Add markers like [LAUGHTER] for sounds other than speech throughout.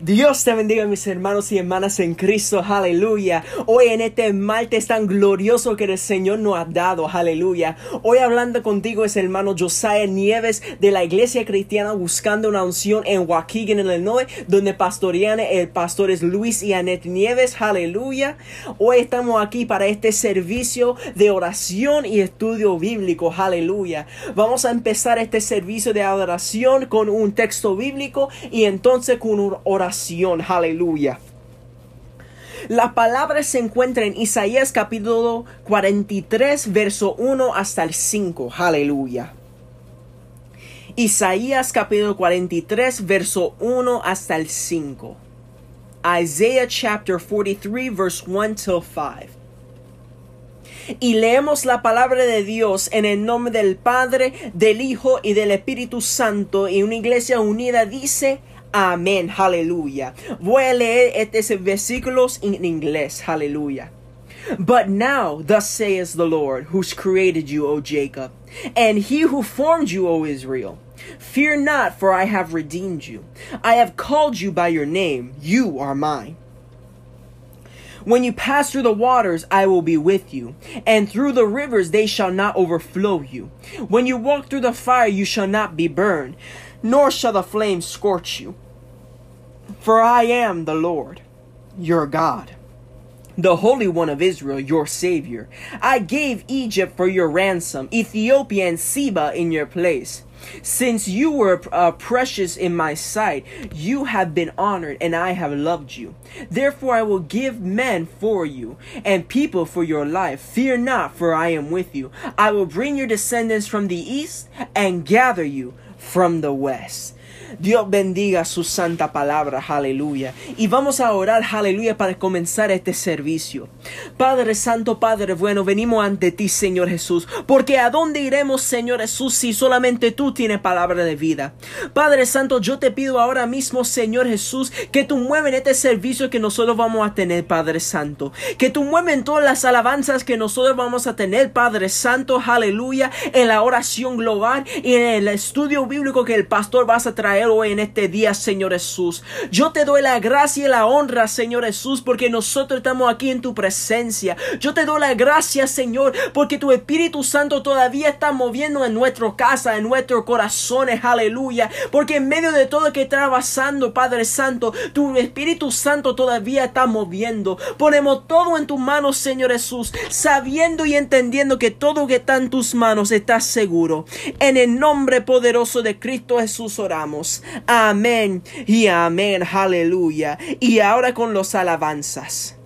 Dios te bendiga mis hermanos y hermanas en Cristo, aleluya. Hoy en este martes tan glorioso que el Señor nos ha dado, aleluya. Hoy hablando contigo es hermano Josiah Nieves de la Iglesia Cristiana buscando una unción en Waukegan, Illinois, donde pastorean el pastor es Luis y Annette Nieves, aleluya. Hoy estamos aquí para este servicio de oración y estudio bíblico, aleluya. Vamos a empezar este servicio de adoración con un texto bíblico y entonces con una oración Aleluya. La palabra se encuentra en Isaías capítulo 43, verso 1 hasta el 5. Aleluya. Isaías capítulo 43, verso 1 hasta el 5. Isaiah chapter 43, verse 1 till 5. Y leemos la palabra de Dios en el nombre del Padre, del Hijo y del Espíritu Santo. Y una iglesia unida dice, Amén, aleluya. Voy a leer estos versículos en inglés, aleluya. But now, thus says the Lord, who's created you, O Jacob, and he who formed you, O Israel. Fear not, for I have redeemed you. I have called you by your name. You are mine. When you pass through the waters, I will be with you, and through the rivers, they shall not overflow you. When you walk through the fire, you shall not be burned, nor shall the flames scorch you. For I am the Lord, your God, the Holy One of Israel, your Savior. I gave Egypt for your ransom, Ethiopia and Seba in your place. Since you were uh, precious in my sight, you have been honored, and I have loved you. Therefore, I will give men for you, and people for your life. Fear not, for I am with you. I will bring your descendants from the east and gather you from the west. Dios bendiga su santa palabra, aleluya. Y vamos a orar, aleluya, para comenzar este servicio. Padre Santo, Padre bueno, venimos ante ti, Señor Jesús, porque a dónde iremos, Señor Jesús, si solamente tú tienes palabra de vida. Padre Santo, yo te pido ahora mismo, Señor Jesús, que tú mueves este servicio que nosotros vamos a tener, Padre Santo. Que tú mueves todas las alabanzas que nosotros vamos a tener, Padre Santo, aleluya, en la oración global y en el estudio bíblico que el pastor va a traer en este día, Señor Jesús. Yo te doy la gracia y la honra, Señor Jesús, porque nosotros estamos aquí en tu presencia. Yo te doy la gracia, Señor, porque tu Espíritu Santo todavía está moviendo en nuestra casa, en nuestros corazones, aleluya. Porque en medio de todo que está pasando, Padre Santo, tu Espíritu Santo todavía está moviendo. Ponemos todo en tus manos, Señor Jesús, sabiendo y entendiendo que todo que está en tus manos está seguro. En el nombre poderoso de Cristo Jesús oramos. Amén y amén. Aleluya. Y ahora con los alabanzas.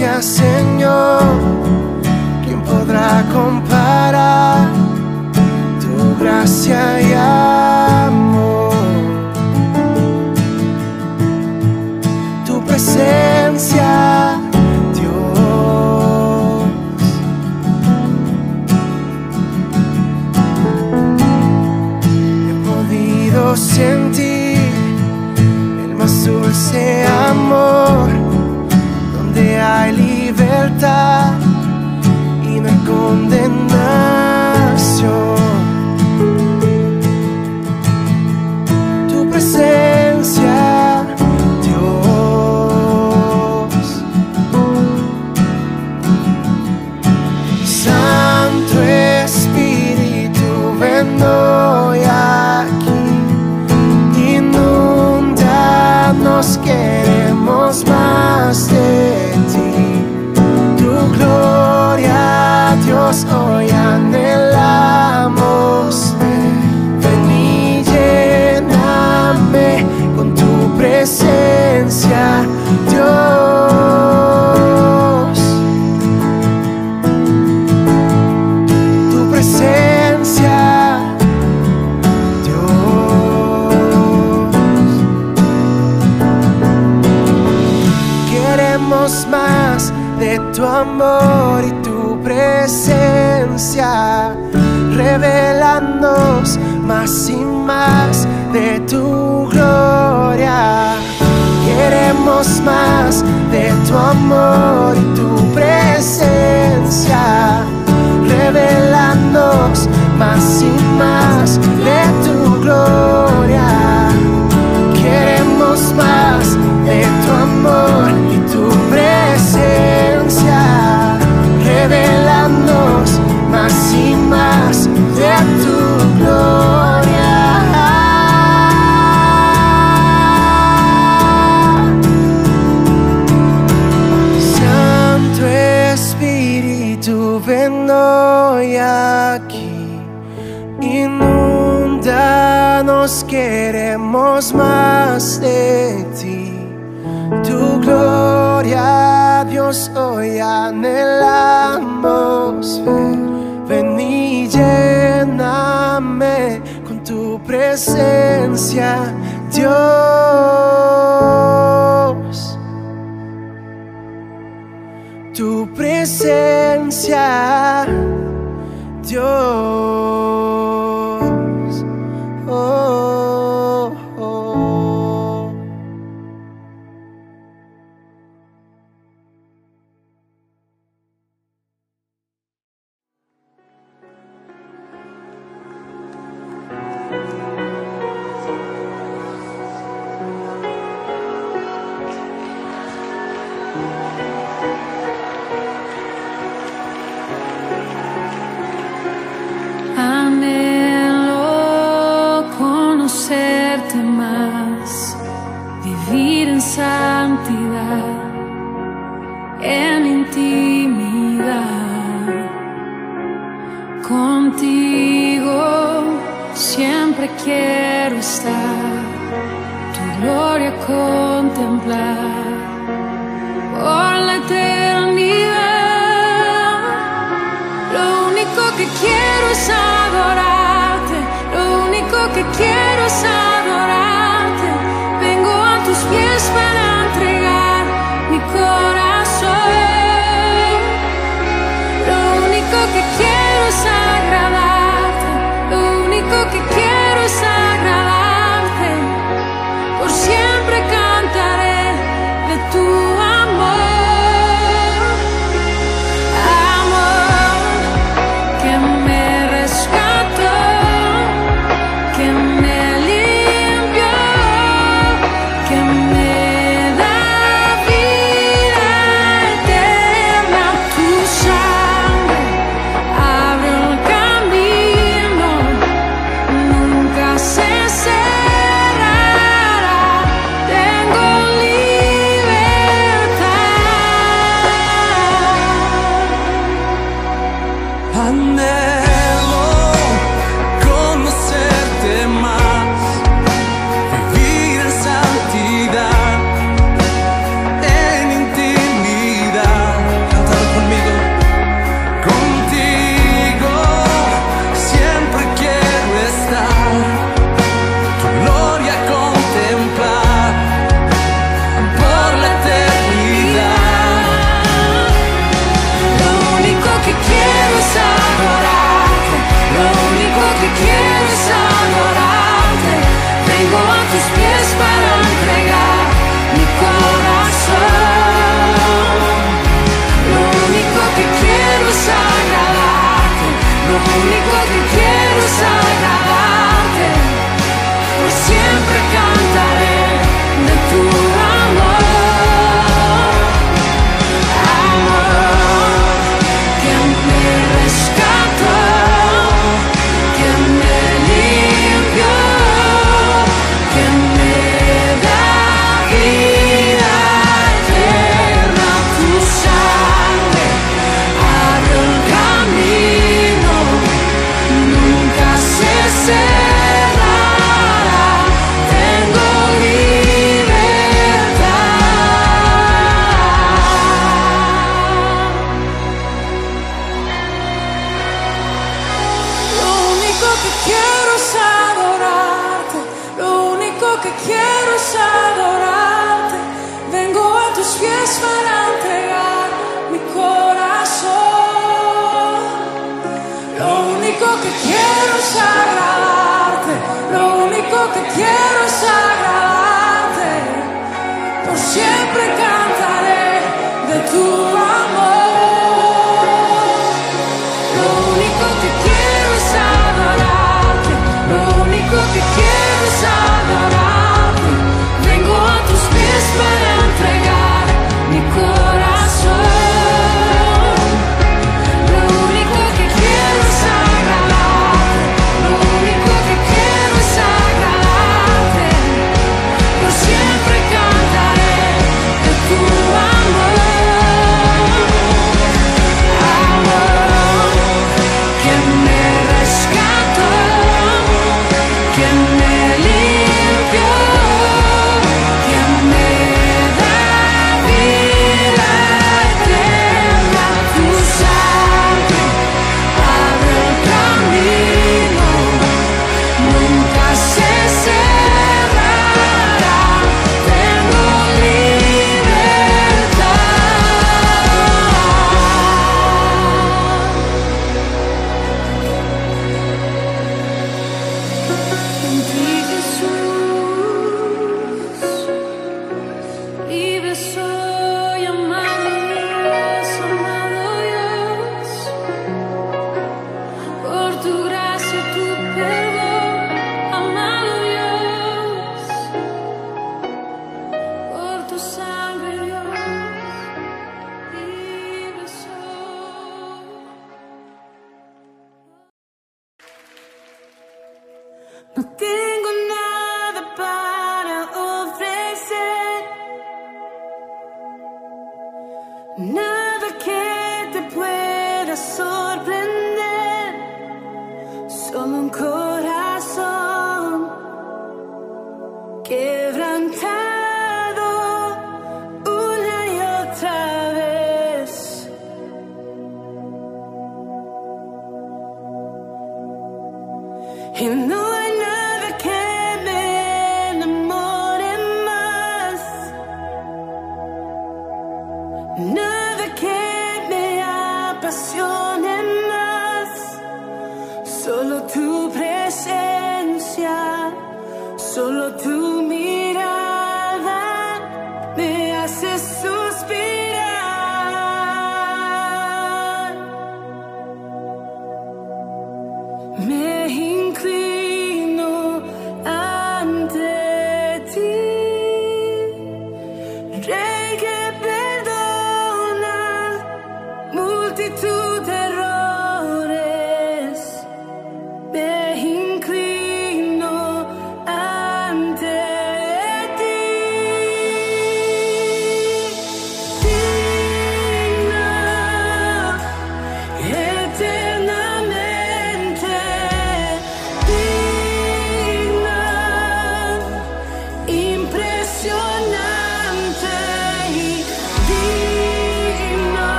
Yes. más de ti. Tu gloria, Dios, hoy anhelamos ver. Ven y lléname con tu presencia, Dios.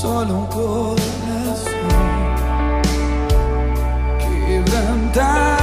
Solo un corazón. Quebrantado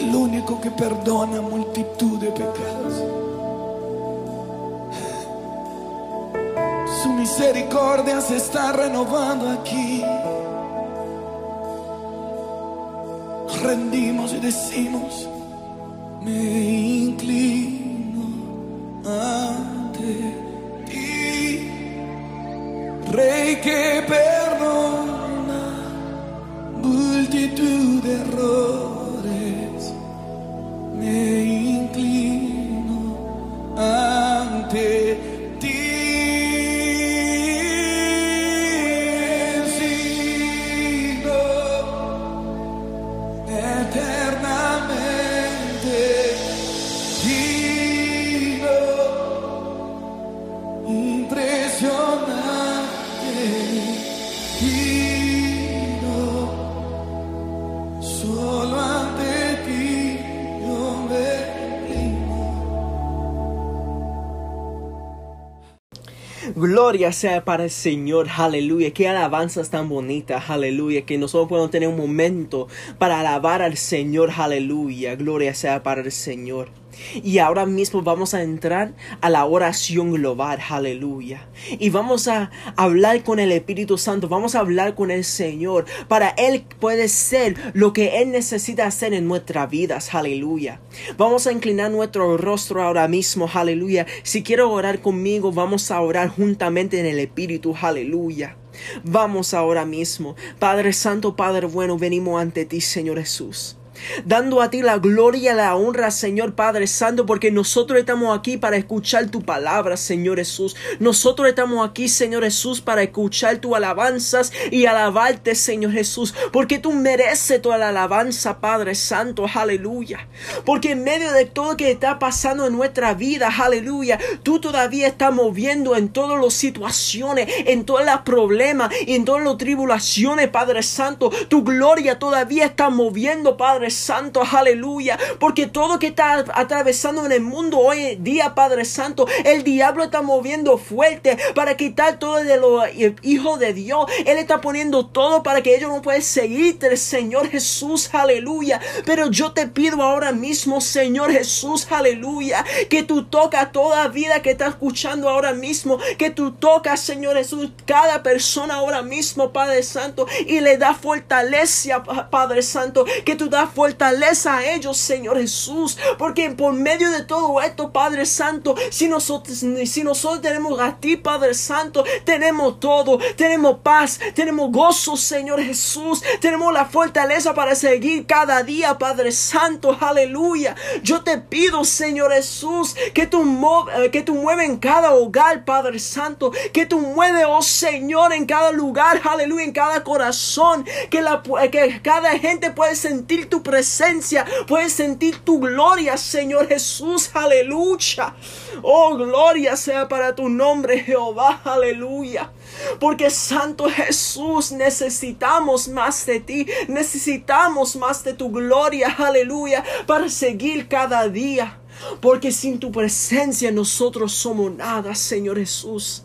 El único que perdona multitud de pecados. Su misericordia se está renovando aquí. Rendimos y decimos, me inclino Gloria sea para el Señor, aleluya. Qué alabanzas tan bonitas, aleluya. Que nosotros podemos tener un momento para alabar al Señor, aleluya. Gloria sea para el Señor. Y ahora mismo vamos a entrar a la oración global, aleluya. Y vamos a hablar con el Espíritu Santo, vamos a hablar con el Señor. Para Él puede ser lo que Él necesita hacer en nuestras vidas, aleluya. Vamos a inclinar nuestro rostro ahora mismo, aleluya. Si quiero orar conmigo, vamos a orar juntamente en el Espíritu, aleluya. Vamos ahora mismo. Padre Santo, Padre bueno, venimos ante ti, Señor Jesús dando a ti la gloria la honra, Señor Padre Santo, porque nosotros estamos aquí para escuchar tu palabra, Señor Jesús. Nosotros estamos aquí, Señor Jesús, para escuchar tus alabanzas y alabarte, Señor Jesús, porque tú mereces toda la alabanza, Padre Santo, aleluya. Porque en medio de todo lo que está pasando en nuestra vida, aleluya, tú todavía estás moviendo en todas las situaciones, en todos los problemas en todas las tribulaciones, Padre Santo. Tu gloria todavía está moviendo, Padre Santo, aleluya. Porque todo que está atravesando en el mundo hoy día, Padre Santo, el diablo está moviendo fuerte para quitar todo de los hijos de Dios. Él está poniendo todo para que ellos no puedan seguirte, Señor Jesús, aleluya. Pero yo te pido ahora mismo, Señor Jesús, aleluya, que tú tocas toda vida que está escuchando ahora mismo, que tú tocas, Señor Jesús, cada persona ahora mismo, Padre Santo, y le da fortaleza, Padre Santo, que tú das fortaleza a ellos, Señor Jesús, porque por medio de todo esto, Padre Santo, si nosotros, si nosotros tenemos a ti, Padre Santo, tenemos todo, tenemos paz, tenemos gozo, Señor Jesús, tenemos la fortaleza para seguir cada día, Padre Santo, aleluya. Yo te pido, Señor Jesús, que tú, eh, que tú mueves en cada hogar, Padre Santo, que tú mueves, oh Señor, en cada lugar, aleluya, en cada corazón, que, la, que cada gente puede sentir tu presencia, puede sentir tu gloria, Señor Jesús, aleluya. Oh, gloria sea para tu nombre, Jehová, aleluya. Porque Santo Jesús, necesitamos más de ti, necesitamos más de tu gloria, aleluya, para seguir cada día. Porque sin tu presencia nosotros somos nada, Señor Jesús.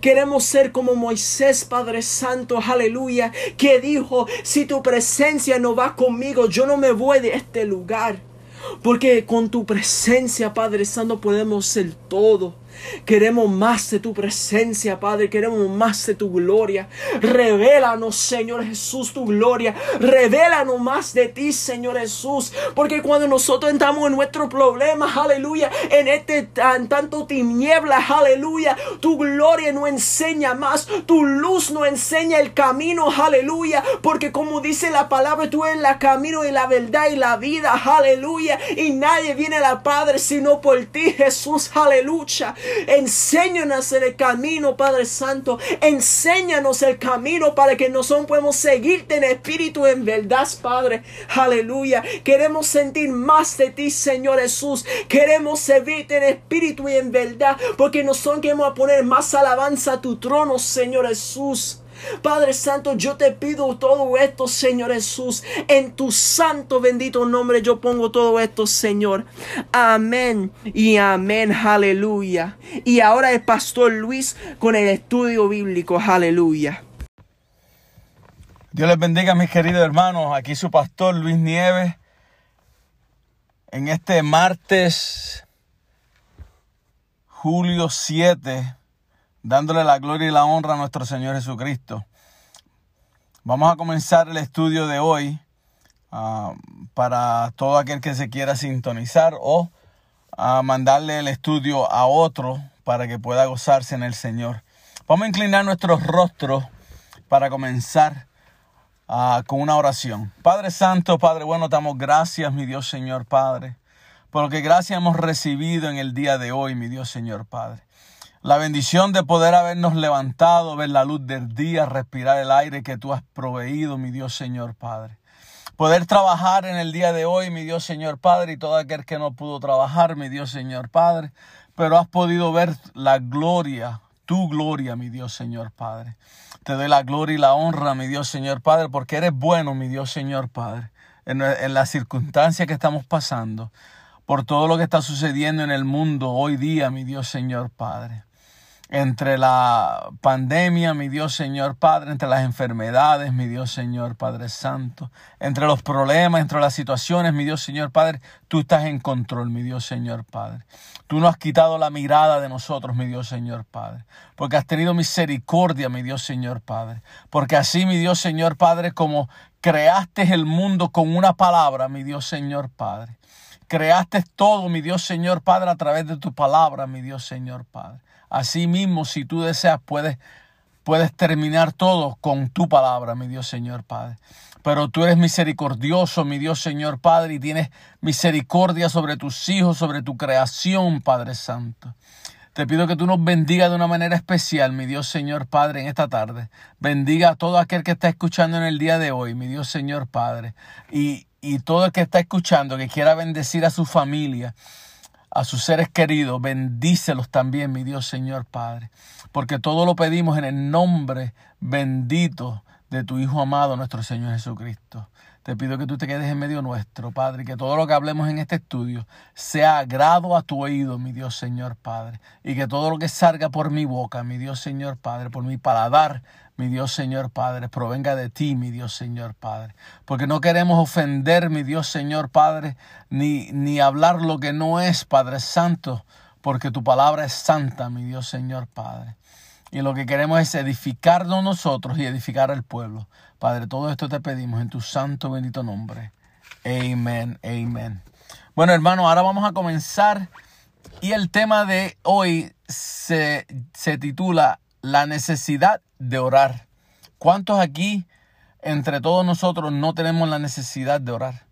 Queremos ser como Moisés, Padre Santo, aleluya, que dijo, si tu presencia no va conmigo, yo no me voy de este lugar. Porque con tu presencia, Padre Santo, podemos ser todo. Queremos más de tu presencia, Padre. Queremos más de tu gloria. Revélanos, Señor Jesús, tu gloria. Revélanos más de ti, Señor Jesús. Porque cuando nosotros entramos en nuestros problemas, aleluya, en este tan, tanto tinieblas, aleluya, tu gloria nos enseña más. Tu luz nos enseña el camino, aleluya. Porque como dice la palabra, tú eres el camino y la verdad y la vida, aleluya. Y nadie viene a la Padre sino por ti, Jesús, aleluya. Enséñanos el camino, Padre Santo. Enséñanos el camino para que nosotros podamos seguirte en espíritu, en verdad, Padre. Aleluya. Queremos sentir más de ti, Señor Jesús. Queremos servirte en espíritu y en verdad. Porque nosotros queremos poner más alabanza a tu trono, Señor Jesús. Padre Santo, yo te pido todo esto, Señor Jesús. En tu santo bendito nombre yo pongo todo esto, Señor. Amén y amén, aleluya. Y ahora el pastor Luis con el estudio bíblico, aleluya. Dios les bendiga, mis queridos hermanos. Aquí su pastor Luis Nieves. En este martes, julio 7 dándole la gloria y la honra a nuestro Señor Jesucristo. Vamos a comenzar el estudio de hoy ah, para todo aquel que se quiera sintonizar o a mandarle el estudio a otro para que pueda gozarse en el Señor. Vamos a inclinar nuestros rostros para comenzar ah, con una oración. Padre Santo, Padre bueno, damos gracias, mi Dios Señor Padre, por lo que gracias hemos recibido en el día de hoy, mi Dios Señor Padre. La bendición de poder habernos levantado, ver la luz del día, respirar el aire que tú has proveído, mi Dios Señor Padre. Poder trabajar en el día de hoy, mi Dios Señor Padre, y todo aquel que no pudo trabajar, mi Dios Señor Padre, pero has podido ver la gloria, tu gloria, mi Dios Señor Padre. Te doy la gloria y la honra, mi Dios Señor Padre, porque eres bueno, mi Dios Señor Padre, en, en las circunstancias que estamos pasando, por todo lo que está sucediendo en el mundo hoy día, mi Dios Señor Padre entre la pandemia, mi Dios Señor Padre, entre las enfermedades, mi Dios Señor Padre Santo, entre los problemas, entre las situaciones, mi Dios Señor Padre, tú estás en control, mi Dios Señor Padre. Tú no has quitado la mirada de nosotros, mi Dios Señor Padre, porque has tenido misericordia, mi Dios Señor Padre, porque así, mi Dios Señor Padre, como creaste el mundo con una palabra, mi Dios Señor Padre. Creaste todo, mi Dios Señor Padre, a través de tu palabra, mi Dios Señor Padre. Asimismo, si tú deseas, puedes, puedes terminar todo con tu palabra, mi Dios Señor Padre. Pero tú eres misericordioso, mi Dios Señor Padre, y tienes misericordia sobre tus hijos, sobre tu creación, Padre Santo. Te pido que tú nos bendiga de una manera especial, mi Dios Señor Padre, en esta tarde. Bendiga a todo aquel que está escuchando en el día de hoy, mi Dios Señor Padre. Y, y todo el que está escuchando, que quiera bendecir a su familia, a sus seres queridos, bendícelos también, mi Dios Señor Padre, porque todo lo pedimos en el nombre bendito de tu Hijo amado, nuestro Señor Jesucristo. Te pido que tú te quedes en medio nuestro, Padre, que todo lo que hablemos en este estudio sea agrado a tu oído, mi Dios Señor Padre, y que todo lo que salga por mi boca, mi Dios Señor Padre, por mi paladar, mi Dios Señor Padre, provenga de ti, mi Dios Señor Padre. Porque no queremos ofender, mi Dios Señor Padre, ni, ni hablar lo que no es, Padre Santo, porque tu palabra es santa, mi Dios Señor Padre. Y lo que queremos es edificarnos nosotros y edificar al pueblo. Padre, todo esto te pedimos en tu santo bendito nombre. Amén, amén. Bueno, hermano, ahora vamos a comenzar. Y el tema de hoy se, se titula La necesidad de orar. ¿Cuántos aquí, entre todos nosotros, no tenemos la necesidad de orar?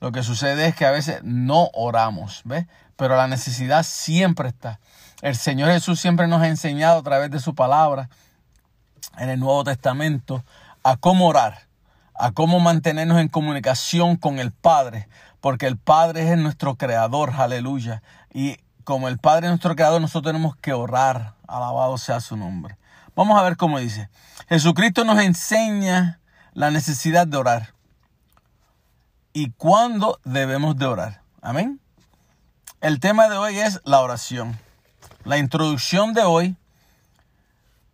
Lo que sucede es que a veces no oramos, ¿ves? Pero la necesidad siempre está. El Señor Jesús siempre nos ha enseñado a través de su palabra en el Nuevo Testamento a cómo orar, a cómo mantenernos en comunicación con el Padre, porque el Padre es nuestro creador, aleluya. Y como el Padre es nuestro creador, nosotros tenemos que orar, alabado sea su nombre. Vamos a ver cómo dice. Jesucristo nos enseña la necesidad de orar y cuándo debemos de orar. Amén. El tema de hoy es la oración. La introducción de hoy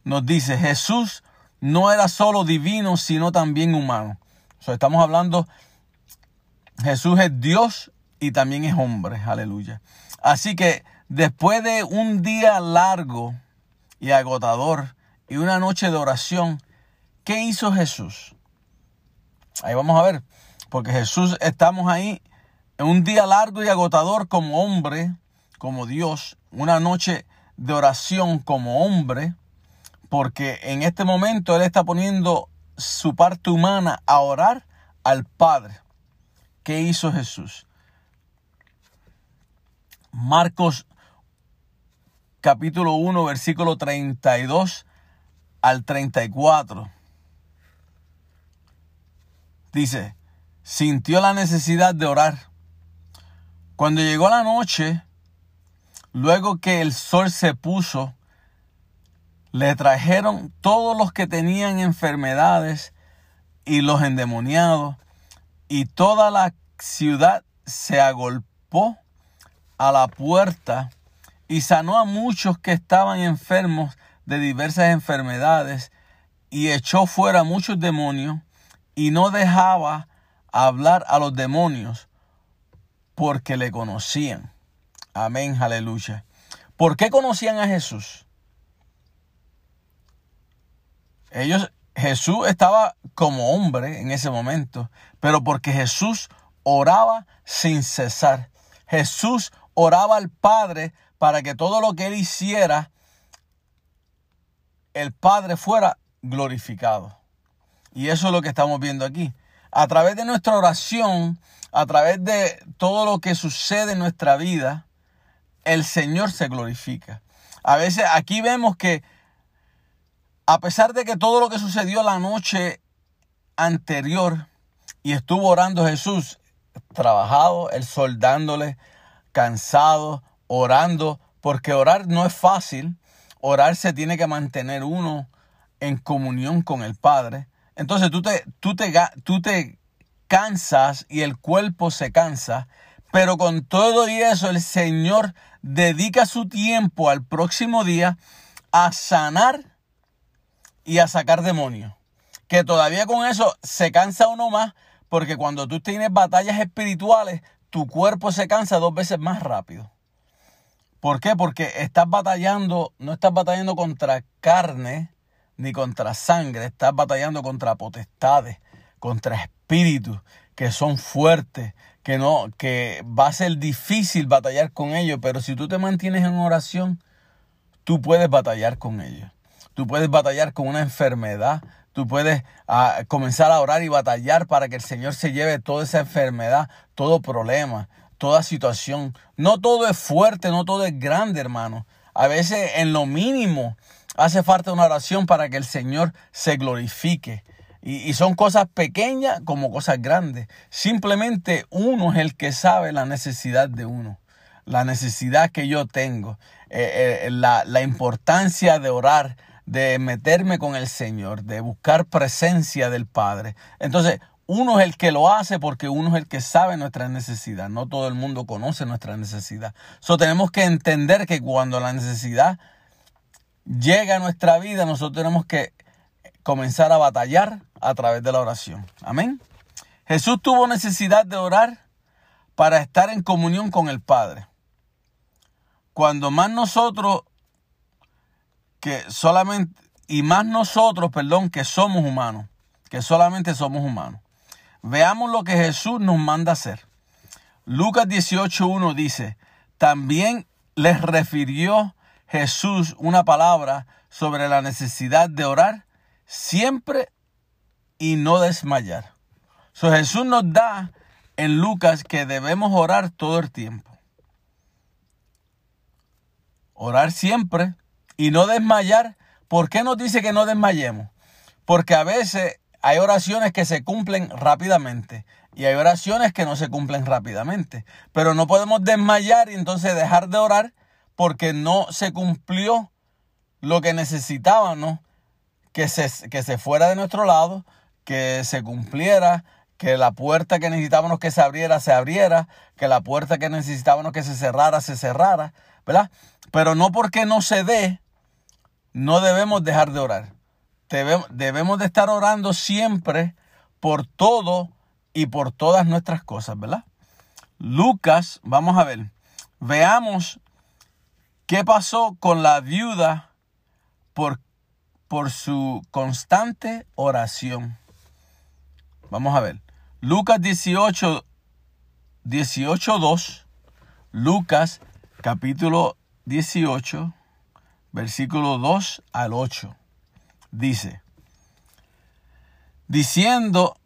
nos dice, Jesús no era solo divino, sino también humano. estamos hablando, Jesús es Dios y también es hombre. Aleluya. Así que después de un día largo y agotador, y una noche de oración, ¿qué hizo Jesús? Ahí vamos a ver, porque Jesús estamos ahí en un día largo y agotador como hombre, como Dios, una noche de oración como hombre, porque en este momento Él está poniendo su parte humana a orar al Padre. ¿Qué hizo Jesús? Marcos capítulo 1, versículo 32 al 34. Dice, sintió la necesidad de orar. Cuando llegó la noche, luego que el sol se puso, le trajeron todos los que tenían enfermedades y los endemoniados, y toda la ciudad se agolpó a la puerta y sanó a muchos que estaban enfermos de diversas enfermedades y echó fuera muchos demonios y no dejaba hablar a los demonios porque le conocían. Amén, aleluya. ¿Por qué conocían a Jesús? Ellos, Jesús estaba como hombre en ese momento, pero porque Jesús oraba sin cesar. Jesús oraba al Padre para que todo lo que él hiciera, el Padre fuera glorificado. Y eso es lo que estamos viendo aquí. A través de nuestra oración, a través de todo lo que sucede en nuestra vida, el Señor se glorifica. A veces aquí vemos que a pesar de que todo lo que sucedió la noche anterior y estuvo orando Jesús, trabajado, el sol dándole, cansado, orando, porque orar no es fácil, orar se tiene que mantener uno en comunión con el Padre. Entonces tú te, tú te, tú te cansas y el cuerpo se cansa, pero con todo y eso el Señor dedica su tiempo al próximo día a sanar y a sacar demonios. Que todavía con eso se cansa uno más, porque cuando tú tienes batallas espirituales, tu cuerpo se cansa dos veces más rápido. ¿Por qué? Porque estás batallando, no estás batallando contra carne, ni contra sangre, estás batallando contra potestades, contra espíritus que son fuertes, que no, que va a ser difícil batallar con ellos, pero si tú te mantienes en oración, tú puedes batallar con ellos. Tú puedes batallar con una enfermedad, tú puedes ah, comenzar a orar y batallar para que el Señor se lleve toda esa enfermedad, todo problema, toda situación. No todo es fuerte, no todo es grande, hermano. A veces en lo mínimo Hace falta una oración para que el Señor se glorifique. Y, son cosas pequeñas como cosas grandes. Simplemente uno es el que sabe la necesidad de uno. La necesidad que yo tengo. Eh, eh, la, la importancia de orar, de meterme con el Señor, de buscar presencia del Padre. Entonces, uno es el que lo hace porque uno es el que sabe nuestra necesidad. No todo el mundo conoce nuestra necesidad. So, tenemos que entender que cuando la necesidad llega a nuestra vida, nosotros tenemos que comenzar a batallar a través de la oración. Amén. Jesús tuvo necesidad de orar para estar en comunión con el Padre. Cuando más nosotros que solamente y más nosotros, perdón, que somos humanos, que solamente somos humanos. Veamos lo que Jesús nos manda hacer. Lucas 18.1 dice, también les refirió Jesús una palabra sobre la necesidad de orar siempre y no desmayar. So, Jesús nos da en Lucas que debemos orar todo el tiempo. Orar siempre y no desmayar. ¿Por qué nos dice que no desmayemos? Porque a veces hay oraciones que se cumplen rápidamente y hay oraciones que no se cumplen rápidamente. Pero no podemos desmayar y entonces dejar de orar porque no se cumplió lo que necesitábamos, que se, que se fuera de nuestro lado, que se cumpliera, que la puerta que necesitábamos que se abriera, se abriera, que la puerta que necesitábamos que se cerrara, se cerrara, ¿verdad? Pero no porque no se dé, no debemos dejar de orar. Debemos, de estar orando siempre por todo y por todas nuestras cosas, ¿verdad? Lucas, vamos a ver, veamos ¿Qué pasó con la viuda por, por su constante oración? Vamos a ver. Lucas 18, 18, 2. Lucas capítulo 18, versículo 2 al 8. Dice, diciendo,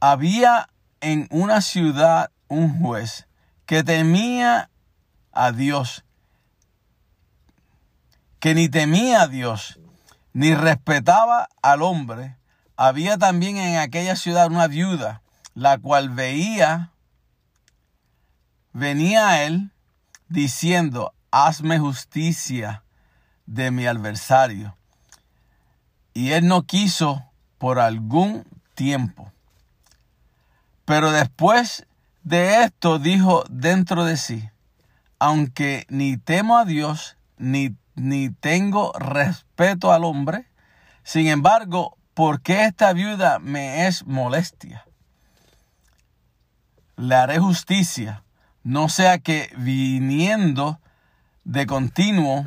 había en una ciudad un juez que temía a Dios, que ni temía a Dios, ni respetaba al hombre. Había también en aquella ciudad una viuda, la cual veía, venía a él diciendo, hazme justicia de mi adversario. Y él no quiso por algún tiempo. Pero después de esto dijo dentro de sí, aunque ni temo a Dios, ni, ni tengo respeto al hombre, sin embargo, ¿por qué esta viuda me es molestia? Le haré justicia, no sea que viniendo de continuo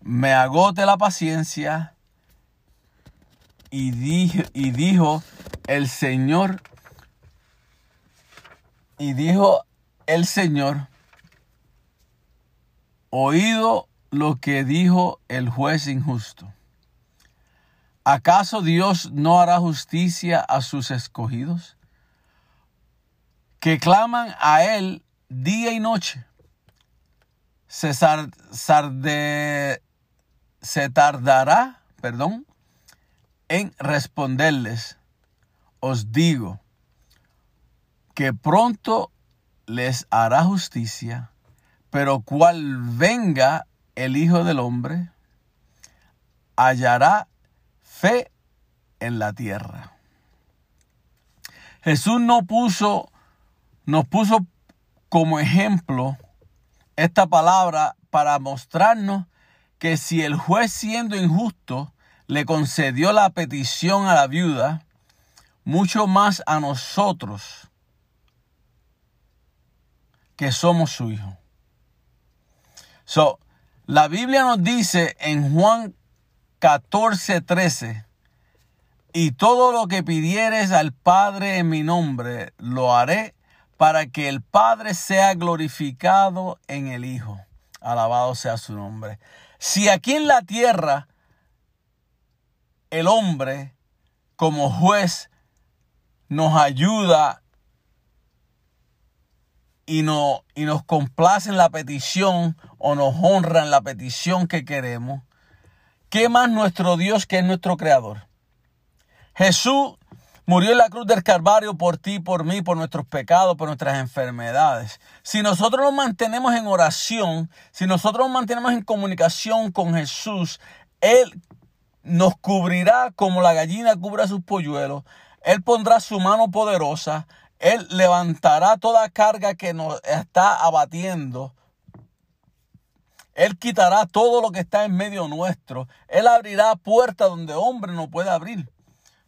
me agote la paciencia. Y dijo, y dijo el Señor, y dijo el Señor, oído lo que dijo el juez injusto. ¿Acaso Dios no hará justicia a sus escogidos? Que claman a Él día y noche. Se, sar- sarde- se tardará, perdón, en responderles. Os digo que pronto les hará justicia, pero cual venga el Hijo del Hombre, hallará fe en la tierra. Jesús no puso, nos puso como ejemplo esta palabra para mostrarnos que si el juez siendo injusto le concedió la petición a la viuda, mucho más a nosotros que somos su hijo. So, la Biblia nos dice en Juan 14, 13, y todo lo que pidieres al Padre en mi nombre, lo haré para que el Padre sea glorificado en el Hijo. Alabado sea su nombre. Si aquí en la tierra el hombre como juez nos ayuda y, y nos complace en la petición o nos honra en la petición que queremos, ¿qué más nuestro Dios que es nuestro creador? Jesús murió en la cruz del Calvario por ti, por mí, por nuestros pecados, por nuestras enfermedades. Si nosotros nos mantenemos en oración, si nosotros nos mantenemos en comunicación con Jesús, Él nos cubrirá como la gallina cubre a sus polluelos. Él pondrá su mano poderosa. Él levantará toda carga que nos está abatiendo. Él quitará todo lo que está en medio nuestro. Él abrirá puertas donde hombre no puede abrir.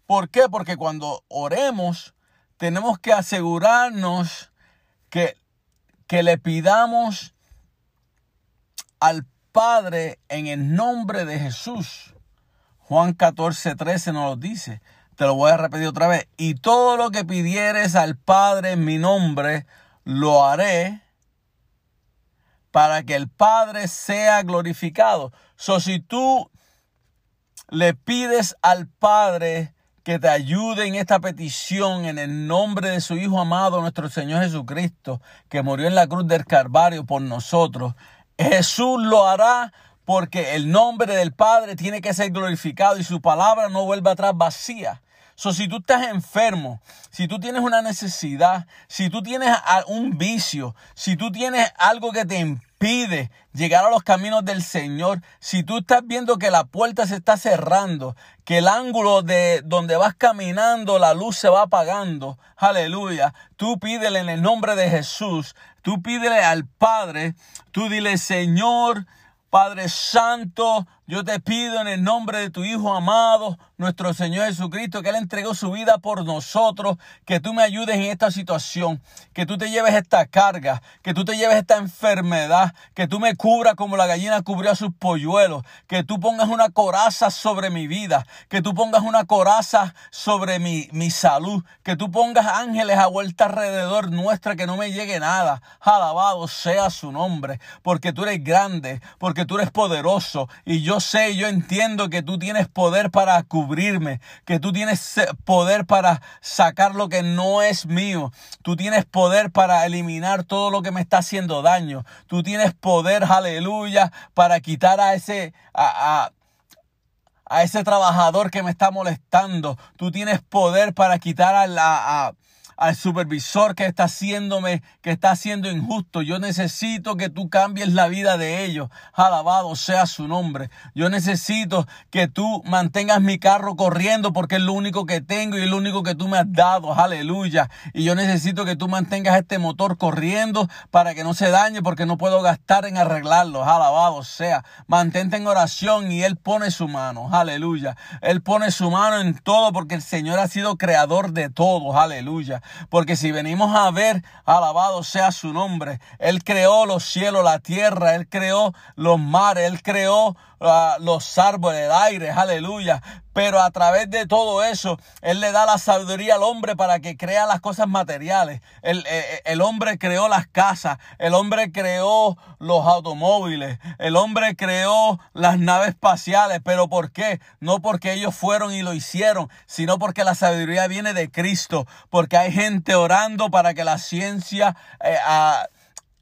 ¿Por qué? Porque cuando oremos, tenemos que asegurarnos que, que le pidamos al Padre en el nombre de Jesús. Juan 14, 13 nos lo dice. Te lo voy a repetir otra vez. Y todo lo que pidieres al Padre en mi nombre, lo haré para que el Padre sea glorificado. So, si tú le pides al Padre que te ayude en esta petición en el nombre de su Hijo amado, nuestro Señor Jesucristo, que murió en la cruz del Calvario por nosotros, Jesús lo hará porque el nombre del Padre tiene que ser glorificado y su palabra no vuelve atrás vacía. So, si tú estás enfermo, si tú tienes una necesidad, si tú tienes un vicio, si tú tienes algo que te impide llegar a los caminos del Señor, si tú estás viendo que la puerta se está cerrando, que el ángulo de donde vas caminando, la luz se va apagando, aleluya, tú pídele en el nombre de Jesús, tú pídele al Padre, tú dile, Señor, Padre Santo, yo te pido en el nombre de tu Hijo amado, nuestro Señor Jesucristo, que Él entregó su vida por nosotros, que tú me ayudes en esta situación, que tú te lleves esta carga, que tú te lleves esta enfermedad, que tú me cubras como la gallina cubrió a sus polluelos, que tú pongas una coraza sobre mi vida, que tú pongas una coraza sobre mi, mi salud, que tú pongas ángeles a vuelta alrededor nuestra, que no me llegue nada. Alabado sea su nombre, porque tú eres grande, porque tú eres poderoso, y yo sé, yo entiendo que tú tienes poder para cubrirme, que tú tienes eh, poder para sacar lo que no es mío, tú tienes poder para eliminar todo lo que me está haciendo daño, tú tienes poder, aleluya, para quitar a ese, a, a- a ese trabajador que me está molestando. Tú tienes poder para quitar a la- al supervisor que está haciéndome, que está haciendo injusto. Yo necesito que tú cambies la vida de ellos. Alabado sea su nombre. Yo necesito que tú mantengas mi carro corriendo porque es lo único que tengo y es lo único que tú me has dado. Aleluya. Y yo necesito que tú mantengas este motor corriendo para que no se dañe porque no puedo gastar en arreglarlo. Alabado sea. Mantente en oración y Él pone su mano. Aleluya. Él pone su mano en todo porque el Señor ha sido creador de todo. Aleluya. Porque si venimos a ver, alabado sea su nombre. Él creó los cielos, la tierra. Él creó los mares. Él creó los árboles, el aire, aleluya. Pero a través de todo eso, Él le da la sabiduría al hombre para que crea las cosas materiales. El, el, el hombre creó las casas, el hombre creó los automóviles, el hombre creó las naves espaciales. ¿Pero por qué? No porque ellos fueron y lo hicieron, sino porque la sabiduría viene de Cristo. Porque hay gente orando para que la ciencia... eh, ah,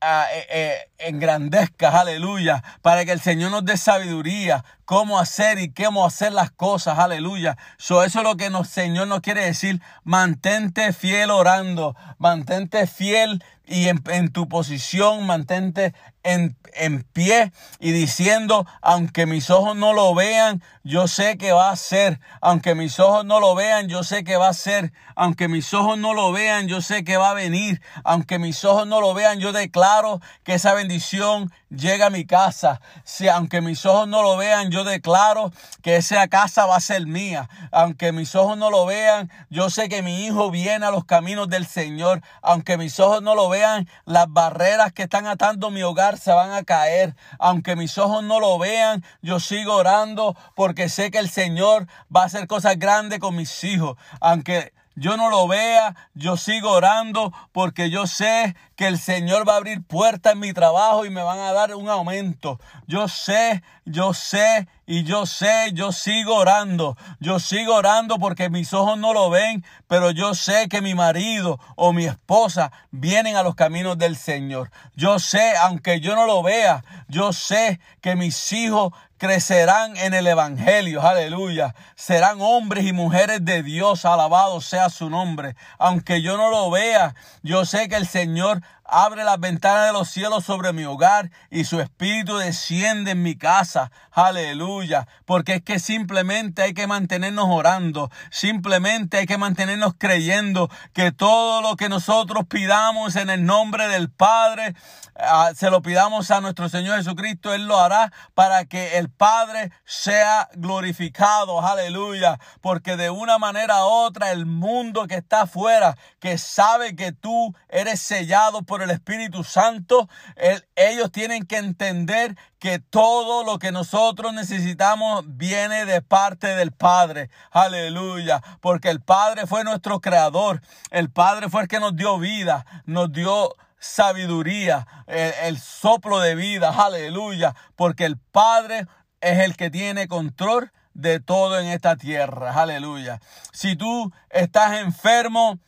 ah, eh, eh, engrandezca, aleluya, para que el Señor nos dé sabiduría, cómo hacer y cómo hacer las cosas, aleluya. So, eso es lo que el Señor nos quiere decir. Mantente fiel orando, mantente fiel y en, tu posición, mantente en, en, pie y diciendo, aunque mis ojos no lo vean, yo sé que va a ser. Aunque mis ojos no lo vean, yo sé que va a ser. Aunque mis ojos no lo vean, yo sé que va a venir. Aunque mis ojos no lo vean, yo declaro que esa bendición llega a mi casa. Si aunque mis ojos no lo vean, yo declaro que esa casa va a ser mía. Aunque mis ojos no lo vean, yo sé que mi hijo viene a los caminos del Señor. Aunque mis ojos no lo vean, las barreras que están atando mi hogar se van a caer. Aunque mis ojos no lo vean, yo sigo orando porque sé que el Señor va a hacer cosas grandes con mis hijos. Aunque yo no lo vea, yo sigo orando porque yo sé que el Señor va a abrir puertas en mi trabajo y me van a dar un aumento. Yo sé, yo sé y yo sé, yo sigo orando. Yo sigo orando porque mis ojos no lo ven, pero yo sé que mi marido o mi esposa vienen a los caminos del Señor. Yo sé, aunque yo no lo vea, yo sé que mis hijos crecerán en el Evangelio, aleluya. Serán hombres y mujeres de Dios, alabado sea su nombre. Aunque yo no lo vea, yo sé que el Señor abre las ventanas de los cielos sobre mi hogar y su espíritu desciende en mi casa. Aleluya. Porque es que simplemente hay que mantenernos orando. Simplemente hay que mantenernos creyendo que todo lo que nosotros pidamos en el nombre del Padre, ah, se lo pidamos a nuestro Señor Jesucristo, Él lo hará para que el Padre sea glorificado. Aleluya. Porque de una manera u otra el mundo que está afuera, que sabe que tú eres sellado por el Espíritu Santo, el- ellos tienen que entender que todo lo que nosotros necesitamos viene de parte del Padre. Aleluya. Porque el Padre fue nuestro creador. El Padre fue el que nos dio vida, nos dio sabiduría, el, el soplo de vida. Aleluya. Porque el Padre es el que tiene control de todo en esta tierra. Aleluya. Si tú estás enfermo,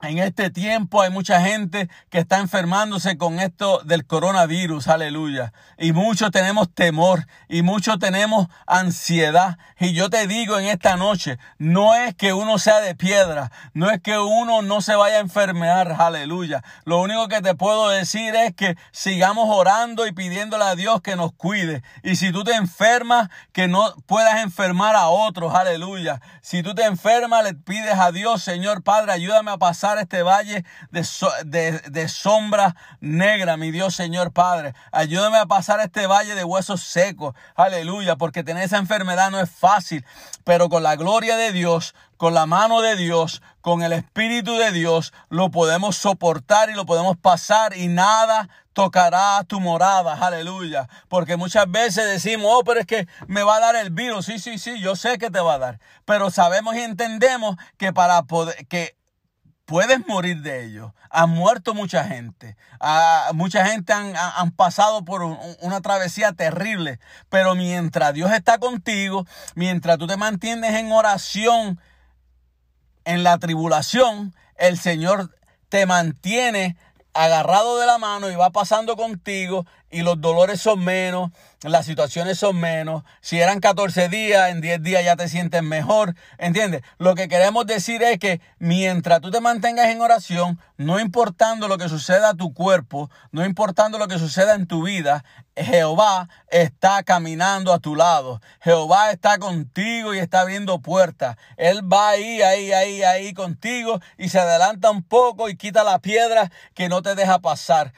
en este tiempo hay mucha gente que está enfermándose con esto del coronavirus, aleluya. Y muchos tenemos temor y muchos tenemos ansiedad. Y yo te digo en esta noche, no es que uno sea de piedra, no es que uno no se vaya a enfermar, aleluya. Lo único que te puedo decir es que sigamos orando y pidiéndole a Dios que nos cuide. Y si tú te enfermas, que no puedas enfermar a otros, aleluya. Si tú te enfermas, le pides a Dios, Señor Padre, ayúdame a pasar este valle de, so- de, de sombra negra, mi Dios Señor Padre. Ayúdame a pasar este valle de huesos secos. Aleluya, porque tener esa enfermedad no es fácil, pero con la gloria de Dios, con la mano de Dios, con el Espíritu de Dios, lo podemos soportar y lo podemos pasar y nada tocará tu morada, aleluya. Porque muchas veces decimos, oh, pero es que me va a dar el virus. Sí, sí, sí, yo sé que te va a dar. Pero sabemos y entendemos que para poder, que puedes morir de ello. Ha muerto mucha gente. Ah, mucha gente han, han- pasado por un- una travesía terrible. Pero mientras Dios está contigo, mientras tú te mantienes en oración, en la tribulación, el Señor te mantiene agarrado de la mano y va pasando contigo y los dolores son menos, las situaciones son menos. Si eran 14 días, en 10 días ya te sientes mejor. ¿Entiendes? Lo que queremos decir es que mientras tú te mantengas en oración, no importando lo que suceda a tu cuerpo, no importando lo que suceda en tu vida, Jehová está caminando a tu lado. Jehová está contigo y está abriendo puertas. Él va ahí, ahí, ahí, ahí contigo y se adelanta un poco y quita la piedra que no te deja pasar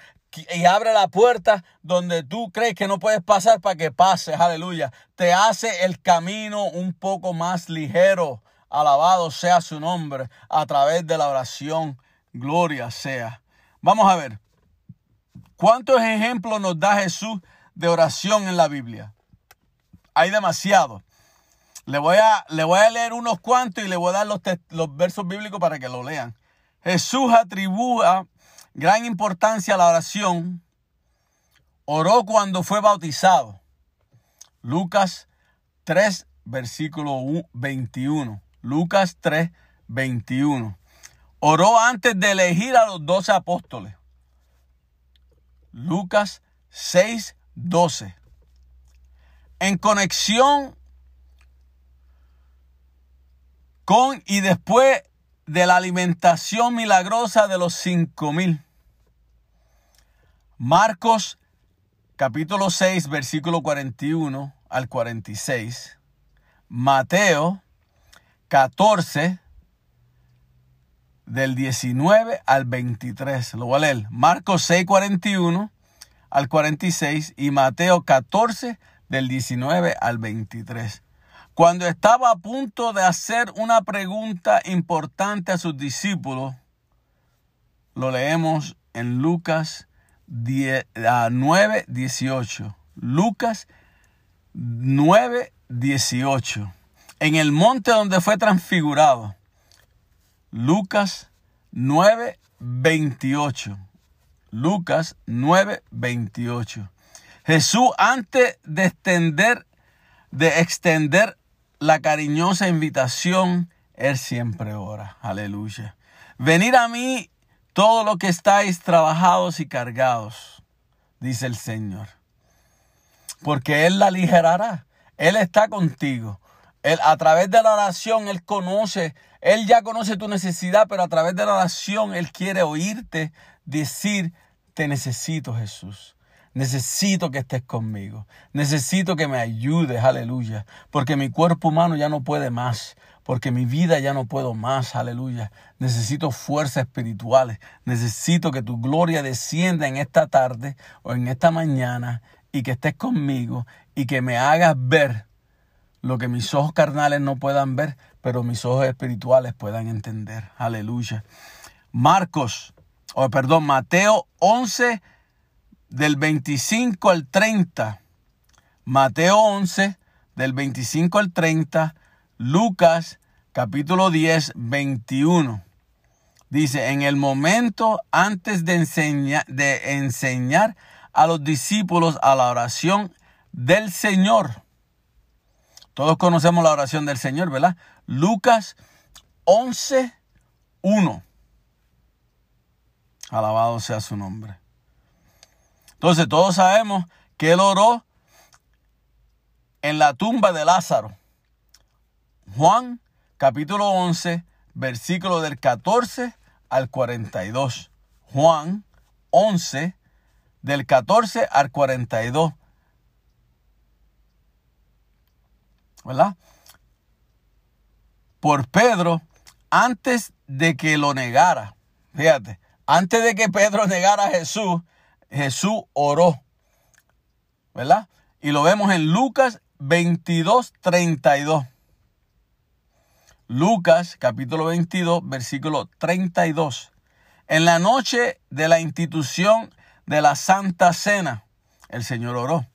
y abre la puerta donde tú crees que no puedes pasar para que pases, aleluya. Te hace el camino un poco más ligero. Alabado sea su nombre a través de la oración. Gloria sea. Vamos a ver. ¿Cuántos ejemplos nos da Jesús de oración en la Biblia? hay demasiado. Le voy, a, le voy a leer unos cuantos y le voy a dar los, los versos bíblicos para que lo lean. Jesús atribúa gran importancia a la oración. Oró cuando fue bautizado. Lucas 3, versículo u- 21. Lucas 3, 21. Oró antes de elegir a los doce apóstoles. Lucas 6, 12. En conexión con y después de la alimentación milagrosa de los cinco mil. Marcos capítulo 6, versículo 41 al 46. Mateo 14, del 19 al 23. Lo voy a leer. Marcos 6, 41 al 46 y Mateo 14, del 19 al 23. Cuando estaba a punto de hacer una pregunta importante a sus discípulos, lo leemos en Lucas 10, ah, 9, 18. Lucas 9, 18. En el monte donde fue transfigurado. Lucas 9, 28. Lucas 9, 28. Jesús antes de extender, de extender la cariñosa invitación, Él siempre ora. Aleluya. Venid a mí todos los que estáis trabajados y cargados, dice el Señor. Porque Él la aligerará. Él está contigo. Él, a través de la oración, Él conoce, Él ya conoce tu necesidad, pero a través de la oración, Él quiere oírte decir, te necesito Jesús. Necesito que estés conmigo. Necesito que me ayudes, aleluya. Porque mi cuerpo humano ya no puede más. Porque mi vida ya no puedo más, aleluya. Necesito fuerzas espirituales. Necesito que tu gloria descienda en esta tarde o en esta mañana y que estés conmigo y que me hagas ver lo que mis ojos carnales no puedan ver, pero mis ojos espirituales puedan entender. Aleluya. Marcos, perdón, Mateo 11 del 25 al 30. Mateo 11 del 25 al 30. Lucas capítulo 10, 21. Dice, en el momento antes de, enseñar de enseñar a los discípulos a la oración del Señor. Todos conocemos la oración del Señor, ¿verdad? Lucas 11, 1. Alabado sea su nombre. Entonces todos sabemos que él oró en la tumba de Lázaro. Juan capítulo 11, versículo del 14 al 42. Juan 11, del 14 al 42. ¿Verdad? Por Pedro, antes de que lo negara. Fíjate, antes de que Pedro negara a Jesús, Jesús oró. ¿Verdad? Y lo vemos en Lucas 22, 32. Lucas capítulo 22, versículo 32. En la noche de la institución de la Santa Cena, el Señor oró.